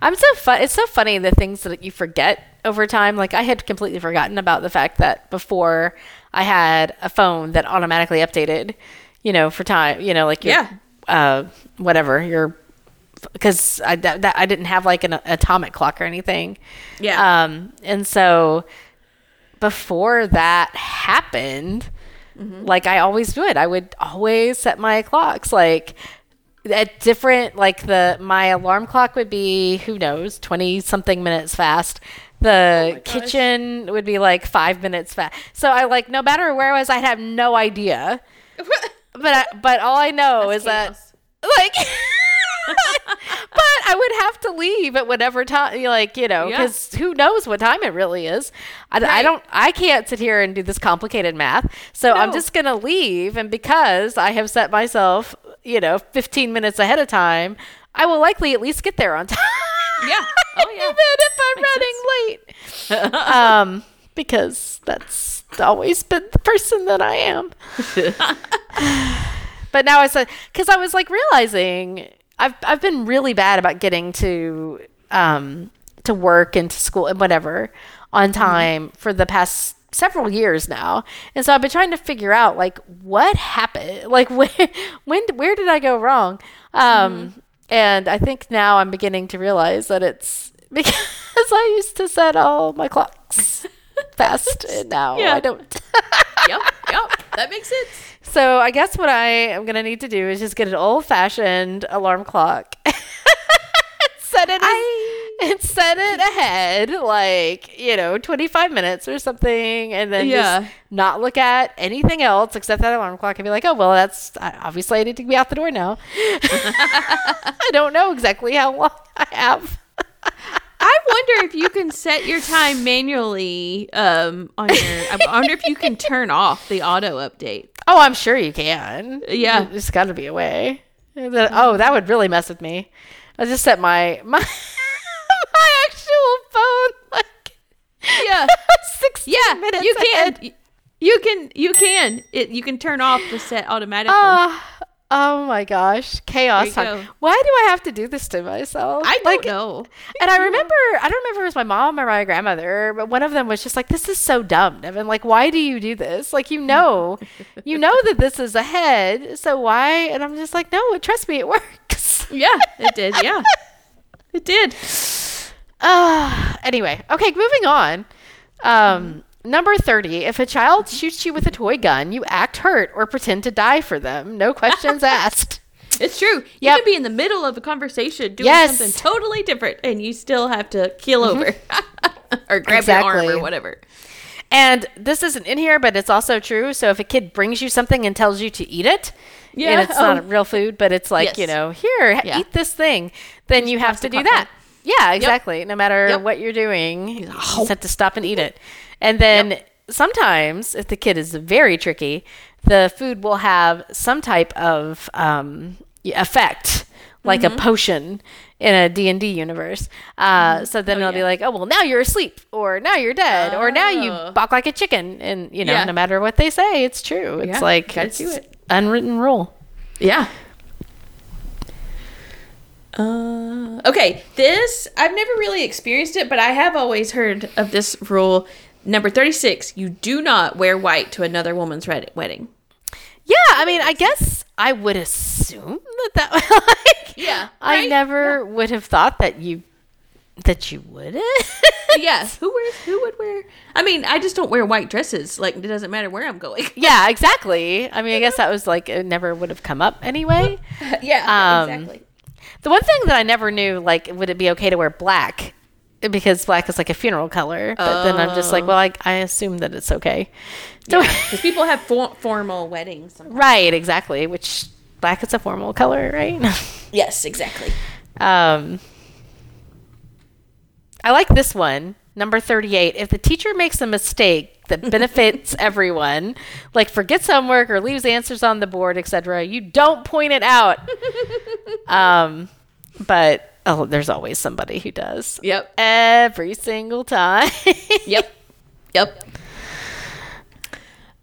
i'm so fun it's so funny the things that you forget over time like i had completely forgotten about the fact that before i had a phone that automatically updated you know for time you know like your, Yeah. uh whatever your because I, that, that I didn't have like an atomic clock or anything. Yeah. Um, and so before that happened, Mm-hmm. like I always would, I would always set my clocks like at different, like the, my alarm clock would be, who knows, 20 something minutes fast. The Oh kitchen would be like five minutes fast. So I like, no matter where I was, I'd have no idea. <laughs> But I, but all I know is that like <laughs> but I would have to leave at whatever time like you know Yeah. because who knows what time it really is I, I don't I can't sit here and do this complicated math so I'm just gonna leave and because I have set myself you know 15 minutes ahead of time I will likely at least get there on <laughs> time Yeah. <laughs> Oh yeah. even if I'm running late. <laughs> Um because that's always been the person that I am. <laughs> But now I said because I was like realizing I've I've been really bad about getting to um to work and to school and whatever on time for the past several years now, and so I've been trying to figure out like what happened, like when when where did I go wrong, um and I think now I'm beginning to realize that it's <laughs> because I used to set all my clocks <laughs> fast and now Yeah. I don't. yep, yep. <laughs> That makes sense. So I guess what I am gonna need to do is just get an old fashioned alarm clock. set it I- <laughs> and set it ahead, like you know, twenty five minutes or something, and then Yeah. just not look at anything else except that alarm clock and be like, oh well, that's obviously I need to be out the door now. <laughs> I don't know exactly how long <laughs> I have. I wonder if you can set your time manually um, on your. I wonder if you can turn off the auto update. Oh, I'm sure you can. Yeah. there's got to be a way. Oh, that would really mess with me. I just set my my my actual phone like Yeah, <laughs> sixteen yeah. minutes. You can. You can. You can. It. You can turn off the set automatically. Ah, oh my gosh, chaos time. Why do I have to do this to myself? I don't Like, know. And I remember, I don't remember if it was my mom or my grandmother, but one of them was just like, "This is so dumb, Devon. Like, why do you do this? Like, you know, <laughs> you know that this is ahead, so why?" And I'm just like, "No, trust me, it works." Yeah, it did. Yeah, <laughs> it did. Uh, anyway, okay, moving on. Um, number 30. If a child shoots you with a toy gun, you act hurt or pretend to die for them. No questions <laughs> asked. It's true. You Yep. could be in the middle of a conversation doing Yes. something totally different, and you still have to keel over <laughs> or grab your arm or whatever. And this isn't in here, but it's also true. So if a kid brings you something and tells you to eat it, Yeah, and it's not oh. real food, but it's like, Yes. you know, here, Yeah. eat this thing, then you have to do that. Yeah, exactly. No matter Yep. what you're doing, you just have to stop and eat it. And then sometimes, if the kid is very tricky, the food will have some type of um, effect, like Mm-hmm. a potion in a D&D universe. Uh, Mm-hmm. So then it'll be like, oh, well, now you're asleep, or now you're dead, or now you Oh. balk like a chicken. And, you know, Yeah. no matter what they say, it's true. It's Yeah, like, it's it. unwritten rule. Yeah. Uh, okay, this I've never really experienced it, but I have always heard of this rule. Number thirty-six: You do not wear white to another woman's red- wedding. Yeah, I mean, I guess I would assume that that <laughs> like Yeah, I right? never would have thought that you that you wouldn't. <laughs> yes, who wears? Who would wear? I mean, I just don't wear white dresses. Like it doesn't matter where I'm going. <laughs> yeah, exactly. I mean, I guess that was like it never would have come up anyway. yeah, Um, exactly. The one thing that I never knew, like, would it be okay to wear black? Because black is like a funeral color. But then I'm just like, well, I, I assume that it's okay. So, Because people have for- formal weddings. right, exactly. Which black is a formal color, right? <laughs> Yes, exactly. Um, I like this one, number 38. If the teacher makes a mistake that <laughs> benefits everyone, like forgets homework or leaves answers on the board, etc., you don't point it out. <laughs> um, but oh, there's always somebody who does. Yep. Every single time. <laughs> Yep. Yep.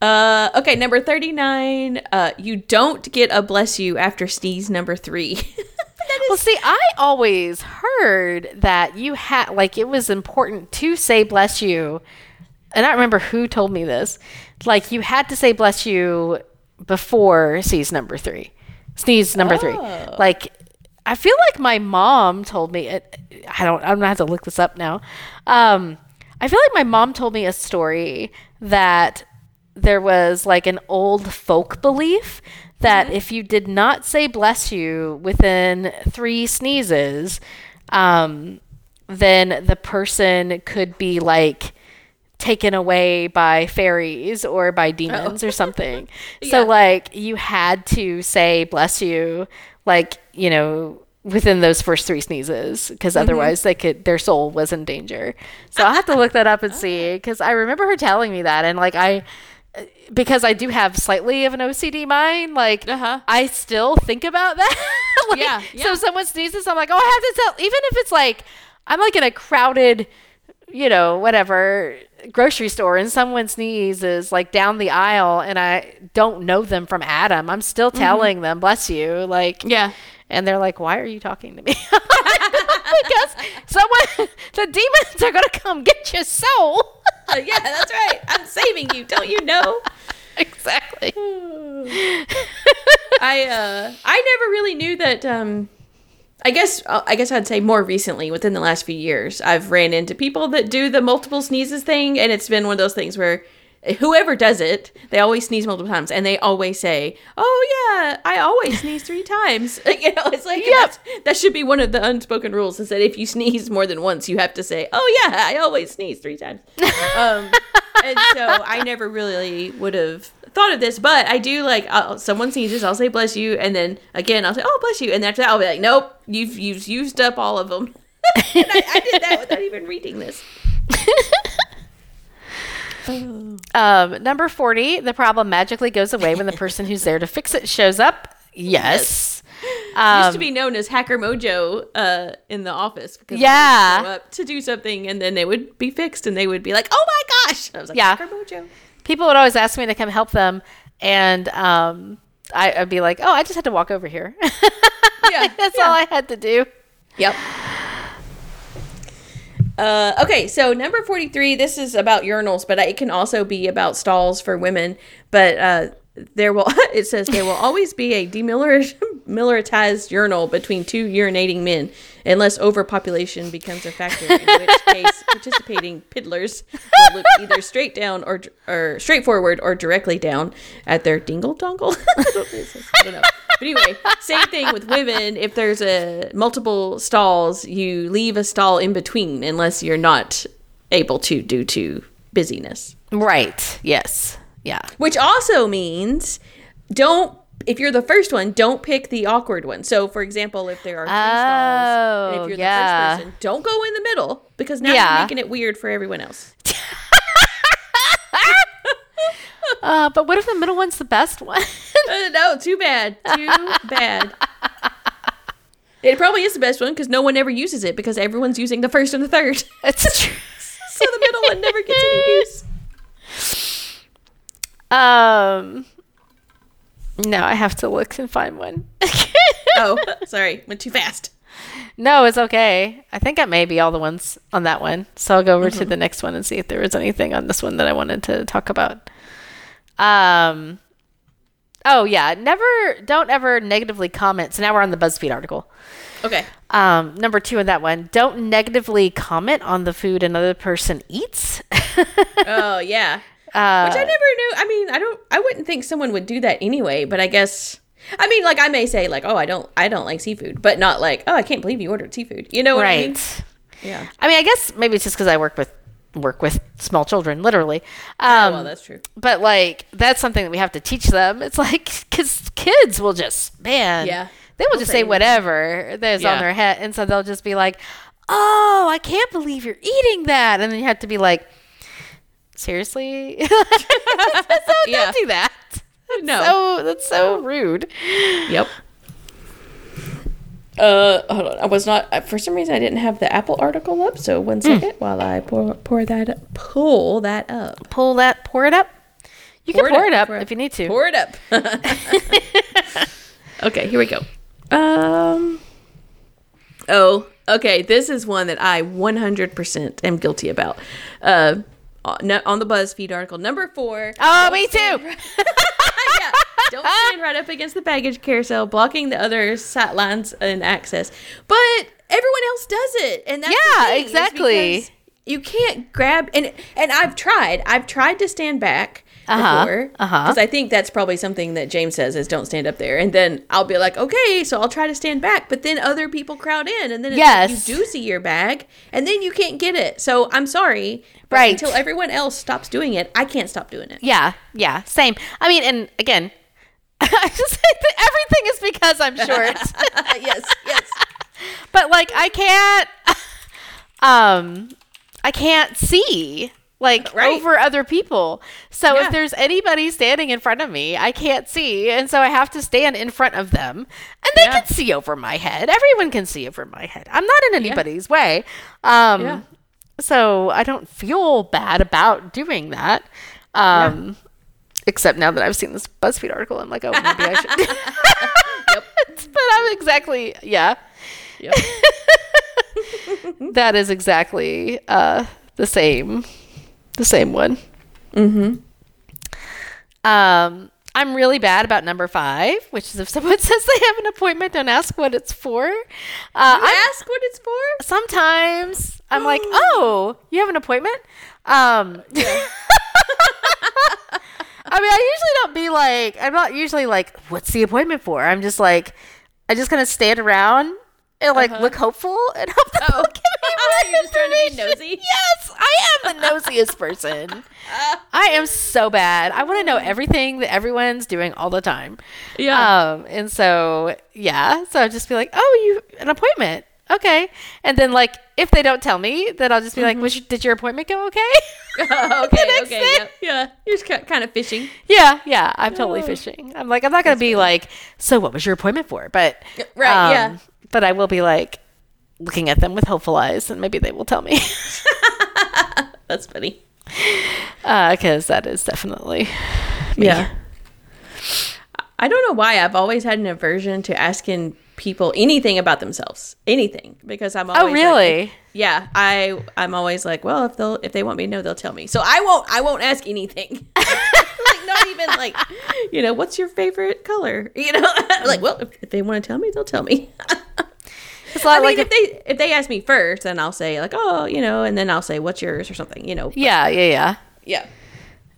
Uh, okay, number 39. Uh, you don't get a bless you after sneeze number three. Well, see, I always heard that you had like it was important to say bless you. And I remember who told me this. Like you had to say bless you before sneeze number 3. Sneeze number 3. Oh. Like I feel like my mom told me it I don't I'm going to have to look this up now. Um I feel like my mom told me a story that there was like an old folk belief that if you did not say bless you within three sneezes, um, then the person could be like taken away by fairies or by demons or <laughs> something. So like you had to say bless you like, you know, within those first three sneezes because otherwise they could their soul was in danger. So I'll have to look that up and see <laughs> cuz I remember her telling me that and like I because I do have slightly of an OCD mind, like Uh-huh. I still think about that. <laughs> Like, Yeah, So yeah. if someone sneezes, I'm like, oh, I have to tell. Even if it's like I'm like in a crowded, you know, whatever grocery store, and someone sneezes like down the aisle, and I don't know them from Adam, I'm still telling them, bless you, like yeah. and they're like, "Why are you talking to me?" <laughs> because someone, <laughs> the demons are gonna come get your soul. <laughs> Yeah, that's right. I'm saving you. Don't you know? <laughs> exactly. <sighs> I uh I never really knew that um I guess uh, I guess I'd say more recently within the last few years I've ran into people that do the multiple sneezes thing and it's been one of those things where whoever does it, they always sneeze multiple times, and they always say, "Oh yeah, I always sneeze three times." <laughs> you know, it's like that's- that should be one of the unspoken rules. Is that if you sneeze more than once, you have to say, "Oh yeah, I always sneeze three times." <laughs> um, and so I never really would have thought of this, but I do like uh, someone sneezes, I'll say "bless you," and then again I'll say "oh bless you," and after that I'll be like, "Nope, you've you've used up all of them." <laughs> and I, I did that without even reading this. <laughs> Um, number 40, the problem magically goes away when the person who's there to fix it shows up. Yes. used Um, to be known as Hacker Mojo uh, in the office because Yeah. show up to do something and then they would be fixed and they would be like, "Oh my gosh!" I was like, Yeah. "Hacker Mojo." people would always ask me to come help them. And um, I, I'd be like, oh, I just had to walk over here. <laughs> Yeah, That's yeah. all I had to do. Yep. Uh, okay, so number 43, this is about urinals, but it can also be about stalls for women. But uh, there will, <laughs> it says, there will always be a demilitarized <laughs> urinal between two urinating men, unless overpopulation becomes a factor, in which <laughs> case participating piddlers will look either straight down or, or straight forward or directly down at their dingle dongle. I don't know what it says. I don't know. But anyway, same thing with women. If there's a multiple stalls, you leave a stall in between unless you're not able to due to busyness. Right. Yes. Yeah. Which also means don't if you're the first one, don't pick the awkward one. So, for example, if there are three stalls, and Oh, if you're yeah. the first person, don't go in the middle because now Yeah. you're making it weird for everyone else. <laughs> Uh, but what if the middle one's the best one? <laughs> Uh, no, too bad. Too bad. It probably is the best one because no one ever uses it because everyone's using the first and the third. it's <laughs> true. so the middle one never gets any use. Um, no, I have to look and find one. <laughs> Oh, sorry, went too fast. no, it's okay. I think I may be all the ones on that one. So I'll go over to the next one and see if there was anything on this one that I wanted to talk about. Um, oh yeah, never, don't ever negatively comment. So now we're on the BuzzFeed article. Okay. Um, number two in that one, don't negatively comment on the food another person eats. <laughs> Oh yeah. Uh, Which I never knew. I mean, I don't. I wouldn't think someone would do that anyway. But I guess. I mean, like I may say, like, oh, I don't, I don't like seafood, but not like, oh, I can't believe you ordered seafood. You know what I mean? right. Yeah. I mean, I guess maybe it's just because I work with work with small children, literally. Oh, Um, well, that's true. but like that's something that we have to teach them. It's like because kids will just man, Yeah. they will They'll just say say whatever that's Yeah. on their head, and so they'll just be like, "Oh, I can't believe you're eating that," and then you have to be like, "Seriously, <laughs> <laughs> so Yeah. don't do that." No. So that's so rude. Yep. Uh, hold on. I was not for some reason I didn't have the Apple article up. So one second while I pour pour that up, pull that up. Pull that, pour it up. You Pour can it pour it up pour it- if you need to. Pour it up. <laughs> okay, here we go. Um. Oh, okay. This is one that I 100% am guilty about. Uh, Uh, on on the BuzzFeed article, number four. Oh, me too. <laughs> yeah. Don't stand right up against the baggage carousel, blocking the other sat lines and access. But everyone else does it, and that's Yeah, exactly. You can't grab and and I've tried. I've tried to stand back Uh-huh, before uh-huh. because I think that's probably something that James says is don't stand up there, and then I'll be like, okay, so I'll try to stand back, but then other people crowd in, and then like Yes. you do see your bag, and then you can't get it. So I'm sorry, but Right. Until everyone else stops doing it, I can't stop doing it. Yeah, yeah, same. I mean, and again, <laughs> I just everything is because I'm short. <laughs> yes, yes. but like I can't <laughs> um I can't see like <laughs> Right. over other people. So Yeah. if there's anybody standing in front of me, I can't see and so I have to stand in front of them and they Yeah. can see over my head. Everyone can see over my head. I'm not in anybody's way. Um Yeah. so I don't feel bad about doing that. Um except now that I've seen this BuzzFeed article I'm like, oh, maybe I should. Yep. <laughs> <laughs> but I'm exactly yeah. Yep. That is exactly uh, the same, the same one. Mm-hmm. Um, I'm really bad about number five, which is if someone <laughs> says they have an appointment, don't ask what it's for. Uh, I Ask what it's for. sometimes I'm like, <gasps> oh, you have an appointment. Um, <laughs> I mean, I usually don't be like, I'm not usually like, what's the appointment for? I'm just like, I just kind of stand around and like look hopeful and <laughs> hope that Oh. give me more You're just trying to be nosy? Yes, I am the <laughs> nosiest person. <laughs> I am so bad. I want to know everything that everyone's doing all the time. Yeah. Um, and so yeah, so I'll just be like, oh, you an appointment. Okay. And then like if they don't tell me, then I'll just be like, was your, did your appointment go okay? Oh, okay, okay, yeah, yeah. You're just kind of fishing. Yeah, yeah, I'm totally Oh. fishing. I'm like, I'm not gonna be like, so what was your appointment for? But Right, um, yeah. But I will be like looking at them with hopeful eyes, and maybe they will tell me, <laughs> That's funny. Uh, because that is definitely me. Yeah. I don't know why I've always had an aversion to asking people anything about themselves, anything, because I'm oh, always like- Oh, really? yeah, I I'm always like, well, if they'll if they want me to know, they'll tell me. So I won't I won't ask anything. <laughs> like not even like, you know, what's your favorite color? You know, <laughs> like, well, if, if they want to tell me, they'll tell me. It's not I mean, like if they if they ask me first, then I'll say like, oh, you know, and then I'll say what's yours or something, you know. yeah, yeah, yeah. Yeah.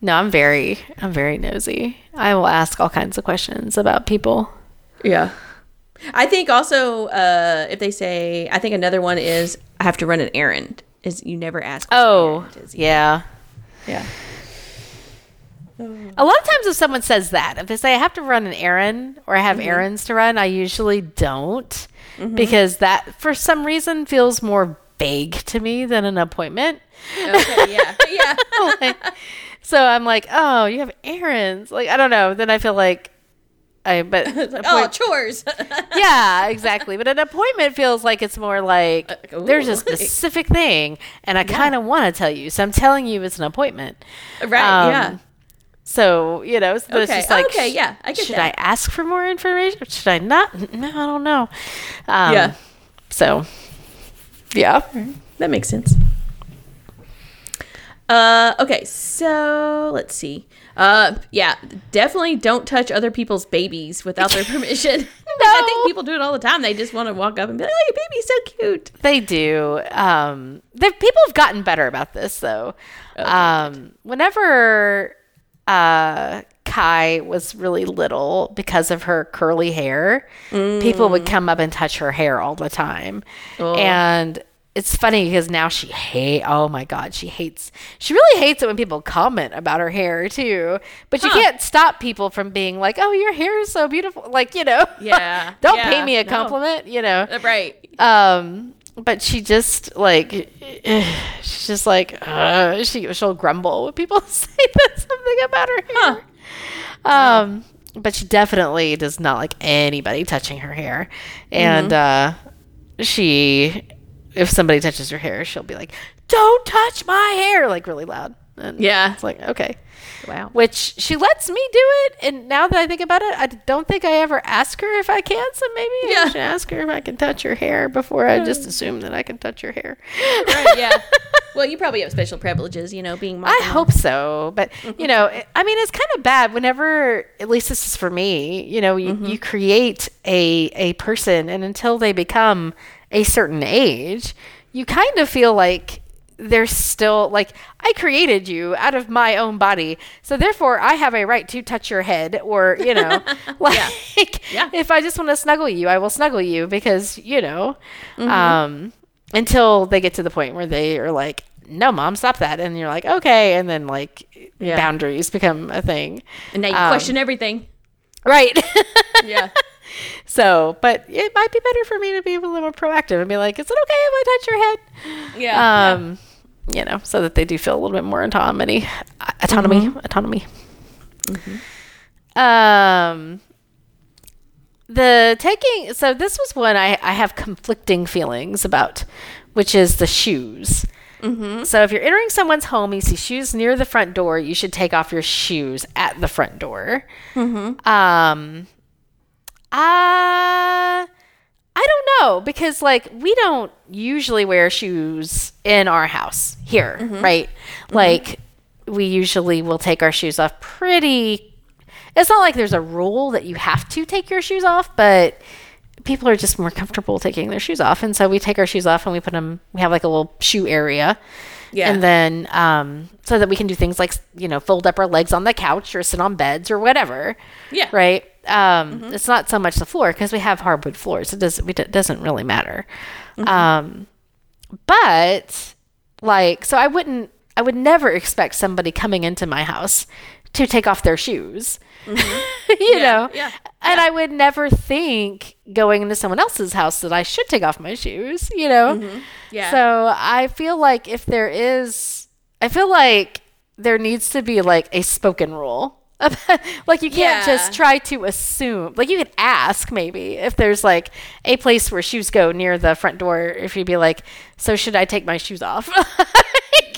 No, I'm very, I'm very nosy. I will ask all kinds of questions about people. Yeah. I think also uh, if they say, I think another one is I have to run an errand. Is you never ask. Oh, yeah. yeah. A lot of times, if someone says that, if they say I have to run an errand or I have Mm-hmm. errands to run, I usually don't because that, for some reason, feels more vague to me than an appointment. Okay. Yeah. <laughs> Yeah. Like, so I'm like, oh, you have errands. Like, I don't know. Then I feel like I, but <laughs> oh, chores. <laughs> yeah, exactly. But an appointment feels like it's more like Uh, there's a specific thing, and I kind of want to tell you, so I'm telling you it's an appointment. right. Um, yeah. So you know, so it's Okay. just like, Okay, yeah, I get should that. I ask for more information? Or should I not? No, I don't know. Um, Yeah. So, yeah. That makes sense. Uh, okay, so let's see. Uh, yeah, definitely don't touch other people's babies without their <laughs> permission. Like, <laughs> I think people do it all the time. They just want to walk up and be like, "Oh, your baby's so cute." They do. Um, the people have gotten better about this though. um, whenever uh, Kai was really little, because of her curly hair, people would come up and touch her hair all the time, Oh. and. It's funny because now she hate. Oh my god, she hates. She really hates it when people comment about her hair too. But you Huh. can't stop people from being like, "Oh, your hair is so beautiful." Like you know, Yeah, <laughs> don't yeah, pay me a no. compliment. You know, Right. um, but she just like <sighs> she's just like uh, she she'll grumble when people <laughs> say that something about her hair. Um, but she definitely does not like anybody touching her hair, and uh, she if somebody touches her hair, she'll be like, "Don't touch my hair!" like really loud. And Yeah. it's like okay. Wow. Which she lets me do it, and now that I think about it, I don't think I ever ask her if I can. So maybe I should ask her if I can touch her hair before I just assume that I can touch her hair. Right. Yeah. <laughs> well, you probably have special privileges, you know, being. My I mom. hope so, but mm-hmm. you know, I mean, it's kind of bad whenever, at least this is for me. You know, you, you mm-hmm. create a a person, and until they become a certain age, you kind of feel like they're still like I created you out of my own body, so therefore I have a right to touch your head, or you know, <laughs> <laughs> like Yeah. if I just want to snuggle you, I will snuggle you because you know, um, until they get to the point where they are like, no, mom, stop that, and you're like, okay, and then like Yeah. boundaries become a thing, And now you Um, question everything. right? Yeah. <laughs> so, but it might be better for me to be a little more proactive and be like, is it okay if I touch your head? Yeah. um, you know, so that they do feel a little bit more autonomy, autonomy, autonomy. Um, the taking. So this was one I I have conflicting feelings about, which is the shoes. So if you're entering someone's home, you see shoes near the front door, you should take off your shoes at the front door. Um, uh, I don't know because like we don't usually wear shoes in our house here, right? Like we usually will take our shoes off pretty it's not like there's a rule that you have to take your shoes off, but people are just more comfortable taking their shoes off and so we take our shoes off and we put them we have like a little shoe area Yeah. And then, um, so that we can do things like, you know, fold up our legs on the couch or sit on beds or whatever. Yeah. Right. Um, It's not so much the floor because we have hardwood floors. It doesn't, it doesn't really matter. Um, but like, so I wouldn't, I would never expect somebody coming into my house to take off their shoes. <laughs> you know? yeah, And I would never think going into someone else's house that I should take off my shoes, you know? Mm-hmm. Yeah. So I feel like if there is, I feel like there needs to be like a spoken rule. <laughs> like you can't Yeah. just try to assume. Like you could ask maybe if there's like a place where shoes go near the front door. If you'd be like, so should I take my shoes off? <laughs>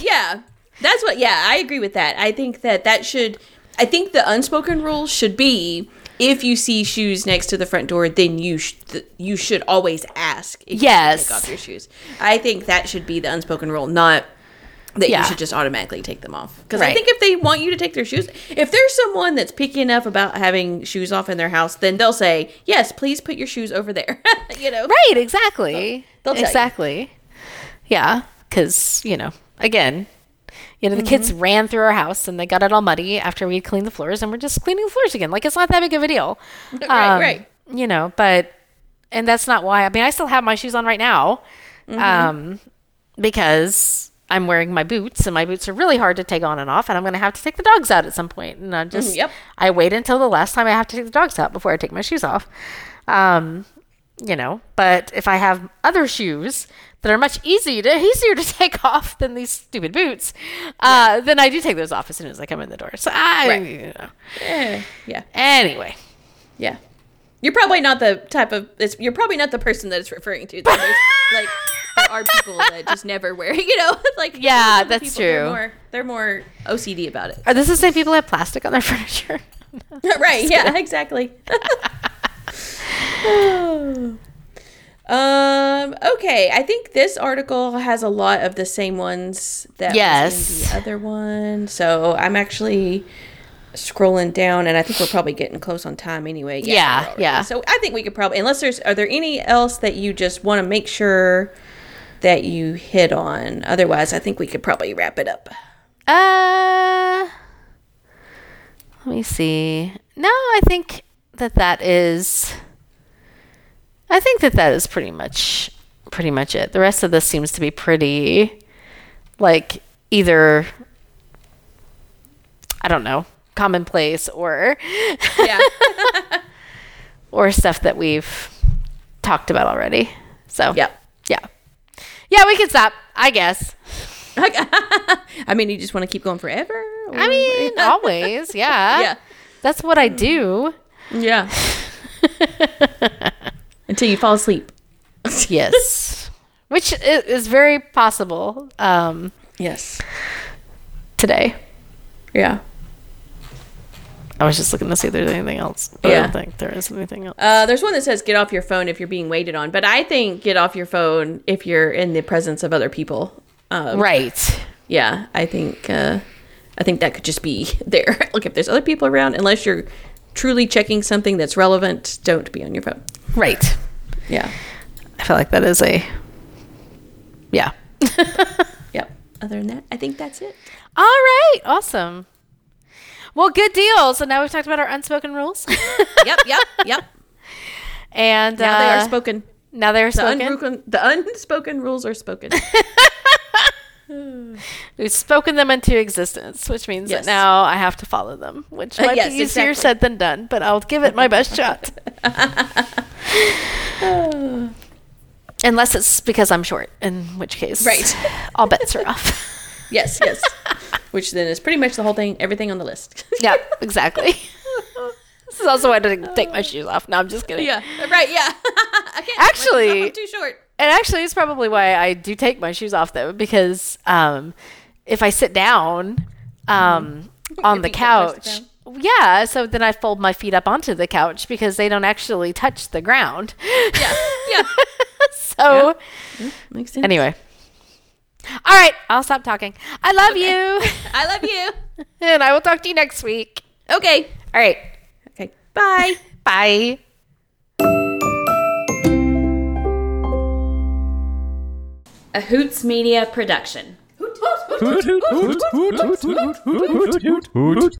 Yeah. That's what, yeah, I agree with that. I think that that should, I think the unspoken rule should be if you see shoes next to the front door, then you, sh- th- you should always ask if you Yes. can take off your shoes. I think that should be the unspoken rule, not that Yeah. you should just automatically take them off. Because I think if they want you to take their shoes, if there's someone that's picky enough about having shoes off in their house, then they'll say, yes, please put your shoes over there. <laughs> you know? Right, exactly. You. exactly. Yeah, because, you know, again, you know, the kids Mm-hmm. ran through our house and they got it all muddy after we cleaned the floors and we're just cleaning the floors again. Like, it's not that big of a deal. <laughs> Right, right. You know, but, and that's not why, I mean, I still have my shoes on right now Mm-hmm. um, because I'm wearing my boots and my boots are really hard to take on and off and I'm going to have to take the dogs out at some point. And I'm just, Mm-hmm. yep. I wait until the last time I have to take the dogs out before I take my shoes off. Um, you know, but if I have other shoes that are much easy to easier to <laughs> take off than these stupid boots, uh, then I do take those off as soon as I come in the door. So I, Right. you know. Eh, yeah. anyway, Yeah. You're probably not the type of it's, you're probably not the person that it's referring to. <laughs> There's, like there are people that just never wear, <laughs> you know, <laughs> like Yeah, that's people, They're true. more, they're more OCD about it. are this the same people that have plastic on their <laughs> furniture? right? Yeah, exactly. <sighs> um. Okay. I think this article has a lot of the same ones that Yes. in the other one. So I'm actually scrolling down, and I think we're probably getting close on time anyway. Yeah, we're yeah. So I think we could probably, unless there's, are there any else that you just want to make sure that you hit on? Otherwise, I think we could probably wrap it up. Uh, let me see. No, I think that that is. I think that that is pretty much pretty much it. The rest of this seems to be pretty, like either. I don't know, commonplace or Yeah. <laughs> or stuff that we've talked about already. So Yep. yeah, yeah, we can stop. I guess. <laughs> I mean, you just want to keep going forever? I mean, <laughs> always, yeah. Yeah. That's what I do. Yeah. <laughs> Until you fall asleep. Yes. Which is very possible um, Yes. today. Yeah. I was just looking to see if there's anything else. But I don't think there is anything else. Uh, there's one that says get off your phone if you're being waited on, but I think get off your phone if you're in the presence of other people. Um, right. Yeah, I think uh, I think that could just be <laughs> there. Look, if there's other people around, unless you're truly checking something that's relevant, don't be on your phone. Right. Yeah. I feel like that is a. Yeah. <laughs> Yep. Other than that, I think that's it. All right. Awesome. Well, good deal. So now we've talked about our unspoken rules. <laughs> Yep. Yep. Yep. and Now they uh, are spoken. Now they're The spoken. unspoken, the unspoken rules are spoken. <laughs> <laughs> We've spoken them into existence, which means Yes. that now I have to follow them, which might yes, be easier exactly. said than done, but I'll give it my best shot. Unless it's because I'm short, in which case, Right. all bets are off. Yes. Yes. <laughs> Which then is pretty much the whole thing, everything on the list. <laughs> yeah, exactly. <laughs> this is also why I didn't take my shoes off. No, I'm just kidding. yeah. Right. Yeah. I can't Actually- I'm too short. And actually, it's probably why I do take my shoes off though, because um, if I sit down um, on Your the feet don't touch couch, yeah, so then I fold my feet up onto the couch because they don't actually touch the ground. Yeah. Yeah. so Makes sense. anyway, all right, I'll stop talking. I love you, I love you. and I will talk to you next week. Okay. All right, Okay. Bye. bye. A Hoots Media production. Hoot, hoot, hoot. Hoot, hoot, hoot, hoot, hoot, hoot, hoot, hoot, hoot, hoot.